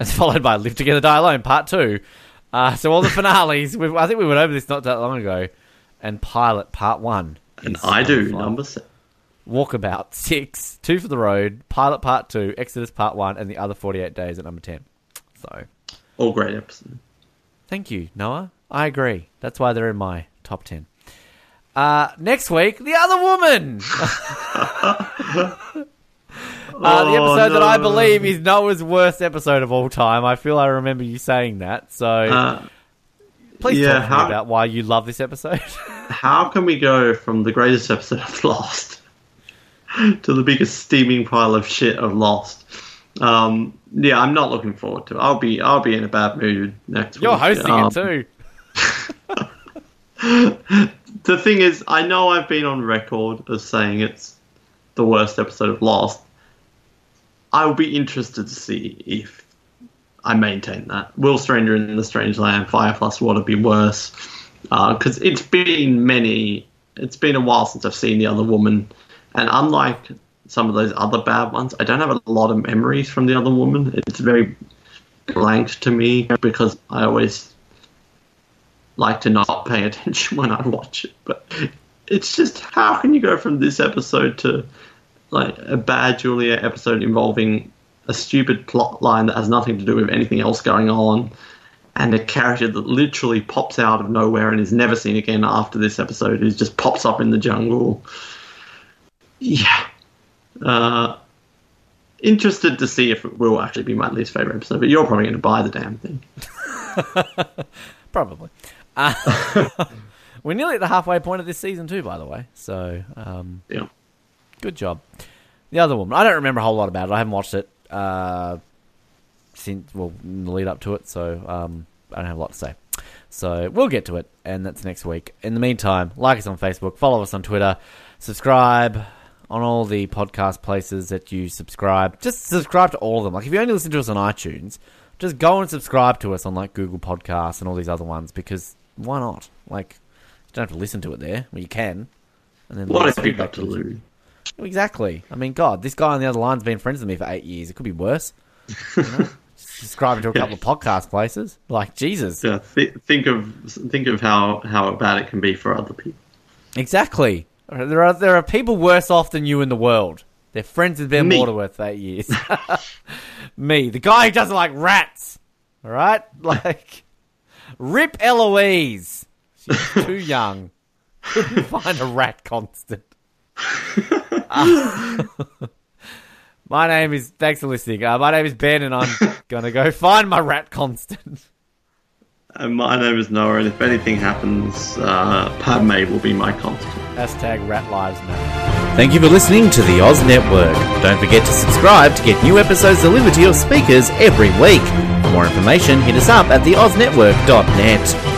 It's followed by Live Together Die Alone Part Two. Uh, so all the (laughs) finales. we I think we went over this not that long ago. And Pilot Part One. And I do number six. Walkabout six, Two for the Road, Pilot Part Two, Exodus Part One, and the other Forty Eight Days at number ten. So All great episodes. Thank you, Noah. I agree. That's why they're in my top 10. Uh, next week, The Other Woman! (laughs) uh, the Oh, episode that I believe is Noah's worst episode of all time. I feel I remember you saying that. So Uh, please yeah, talk me how- about why you love this episode. (laughs) how can we go from the greatest episode of Lost (laughs) to the biggest steaming pile of shit of Lost? Um, yeah, I'm not looking forward to it. I'll be I'll be in a bad mood next week. You're hosting Um, it too. (laughs) the thing is, I know I've been on record as saying it's the worst episode of Lost. I will be interested to see if I maintain that. Will Stranger in the Strange Land, Fire Plus Water be worse? Because it's been many. It's been a while since I've seen the other woman, and unlike some of those other bad ones, I don't have a lot of memories from the other woman. It's very blank to me because I always like to not pay (laughs) attention when I watch it. But it's just how can you go from this episode to like a bad Juliet episode involving a stupid plot line that has nothing to do with anything else going on, and a character that literally pops out of nowhere and is never seen again after this episode, who just pops up in the jungle. Yeah. Uh, interested to see if it will actually be my least favorite episode, but you're probably going to buy the damn thing. (laughs) Probably. Uh, (laughs) we're nearly at the halfway point of this season too, by the way. So, um, Yeah. Good job. The other woman, I don't remember a whole lot about it. I haven't watched it uh, since well in the lead up to it, so um, I don't have a lot to say. So we'll get to it, and that's next week. In the meantime, like us on Facebook, follow us on Twitter, subscribe on all the podcast places that you subscribe. Just subscribe to all of them. Like if you only listen to us on iTunes, just go and subscribe to us on like Google Podcasts and all these other ones because why not? Like you don't have to listen to it there. Well, you can. And then What leave have you feedback got to lose? Exactly. I mean, God, this guy on the other line's been friends with me for eight years. It could be worse. (laughs) You know? Subscribing to a couple of podcast places. Like, Jesus. Yeah, th- think of think of how how bad it can be for other people. Exactly. There are there are people worse off than you in the world. They're friends with Ben Me. Waterworth for eight years. (laughs) Me, the guy who doesn't like rats. All right, (laughs) like Rip Eloise. She's (laughs) too young. Couldn't find a rat constant. Uh, my name is. Thanks for listening. Uh, my name is Ben, and I'm gonna go find my rat constant. And my name is Noah, and if anything happens, uh, Padme will be my constant. Hashtag Rat Lives Matter. Thank you for listening to the Oz Network. Don't forget to subscribe to get new episodes delivered to your speakers every week. For more information, hit us up at theoznetwork.net.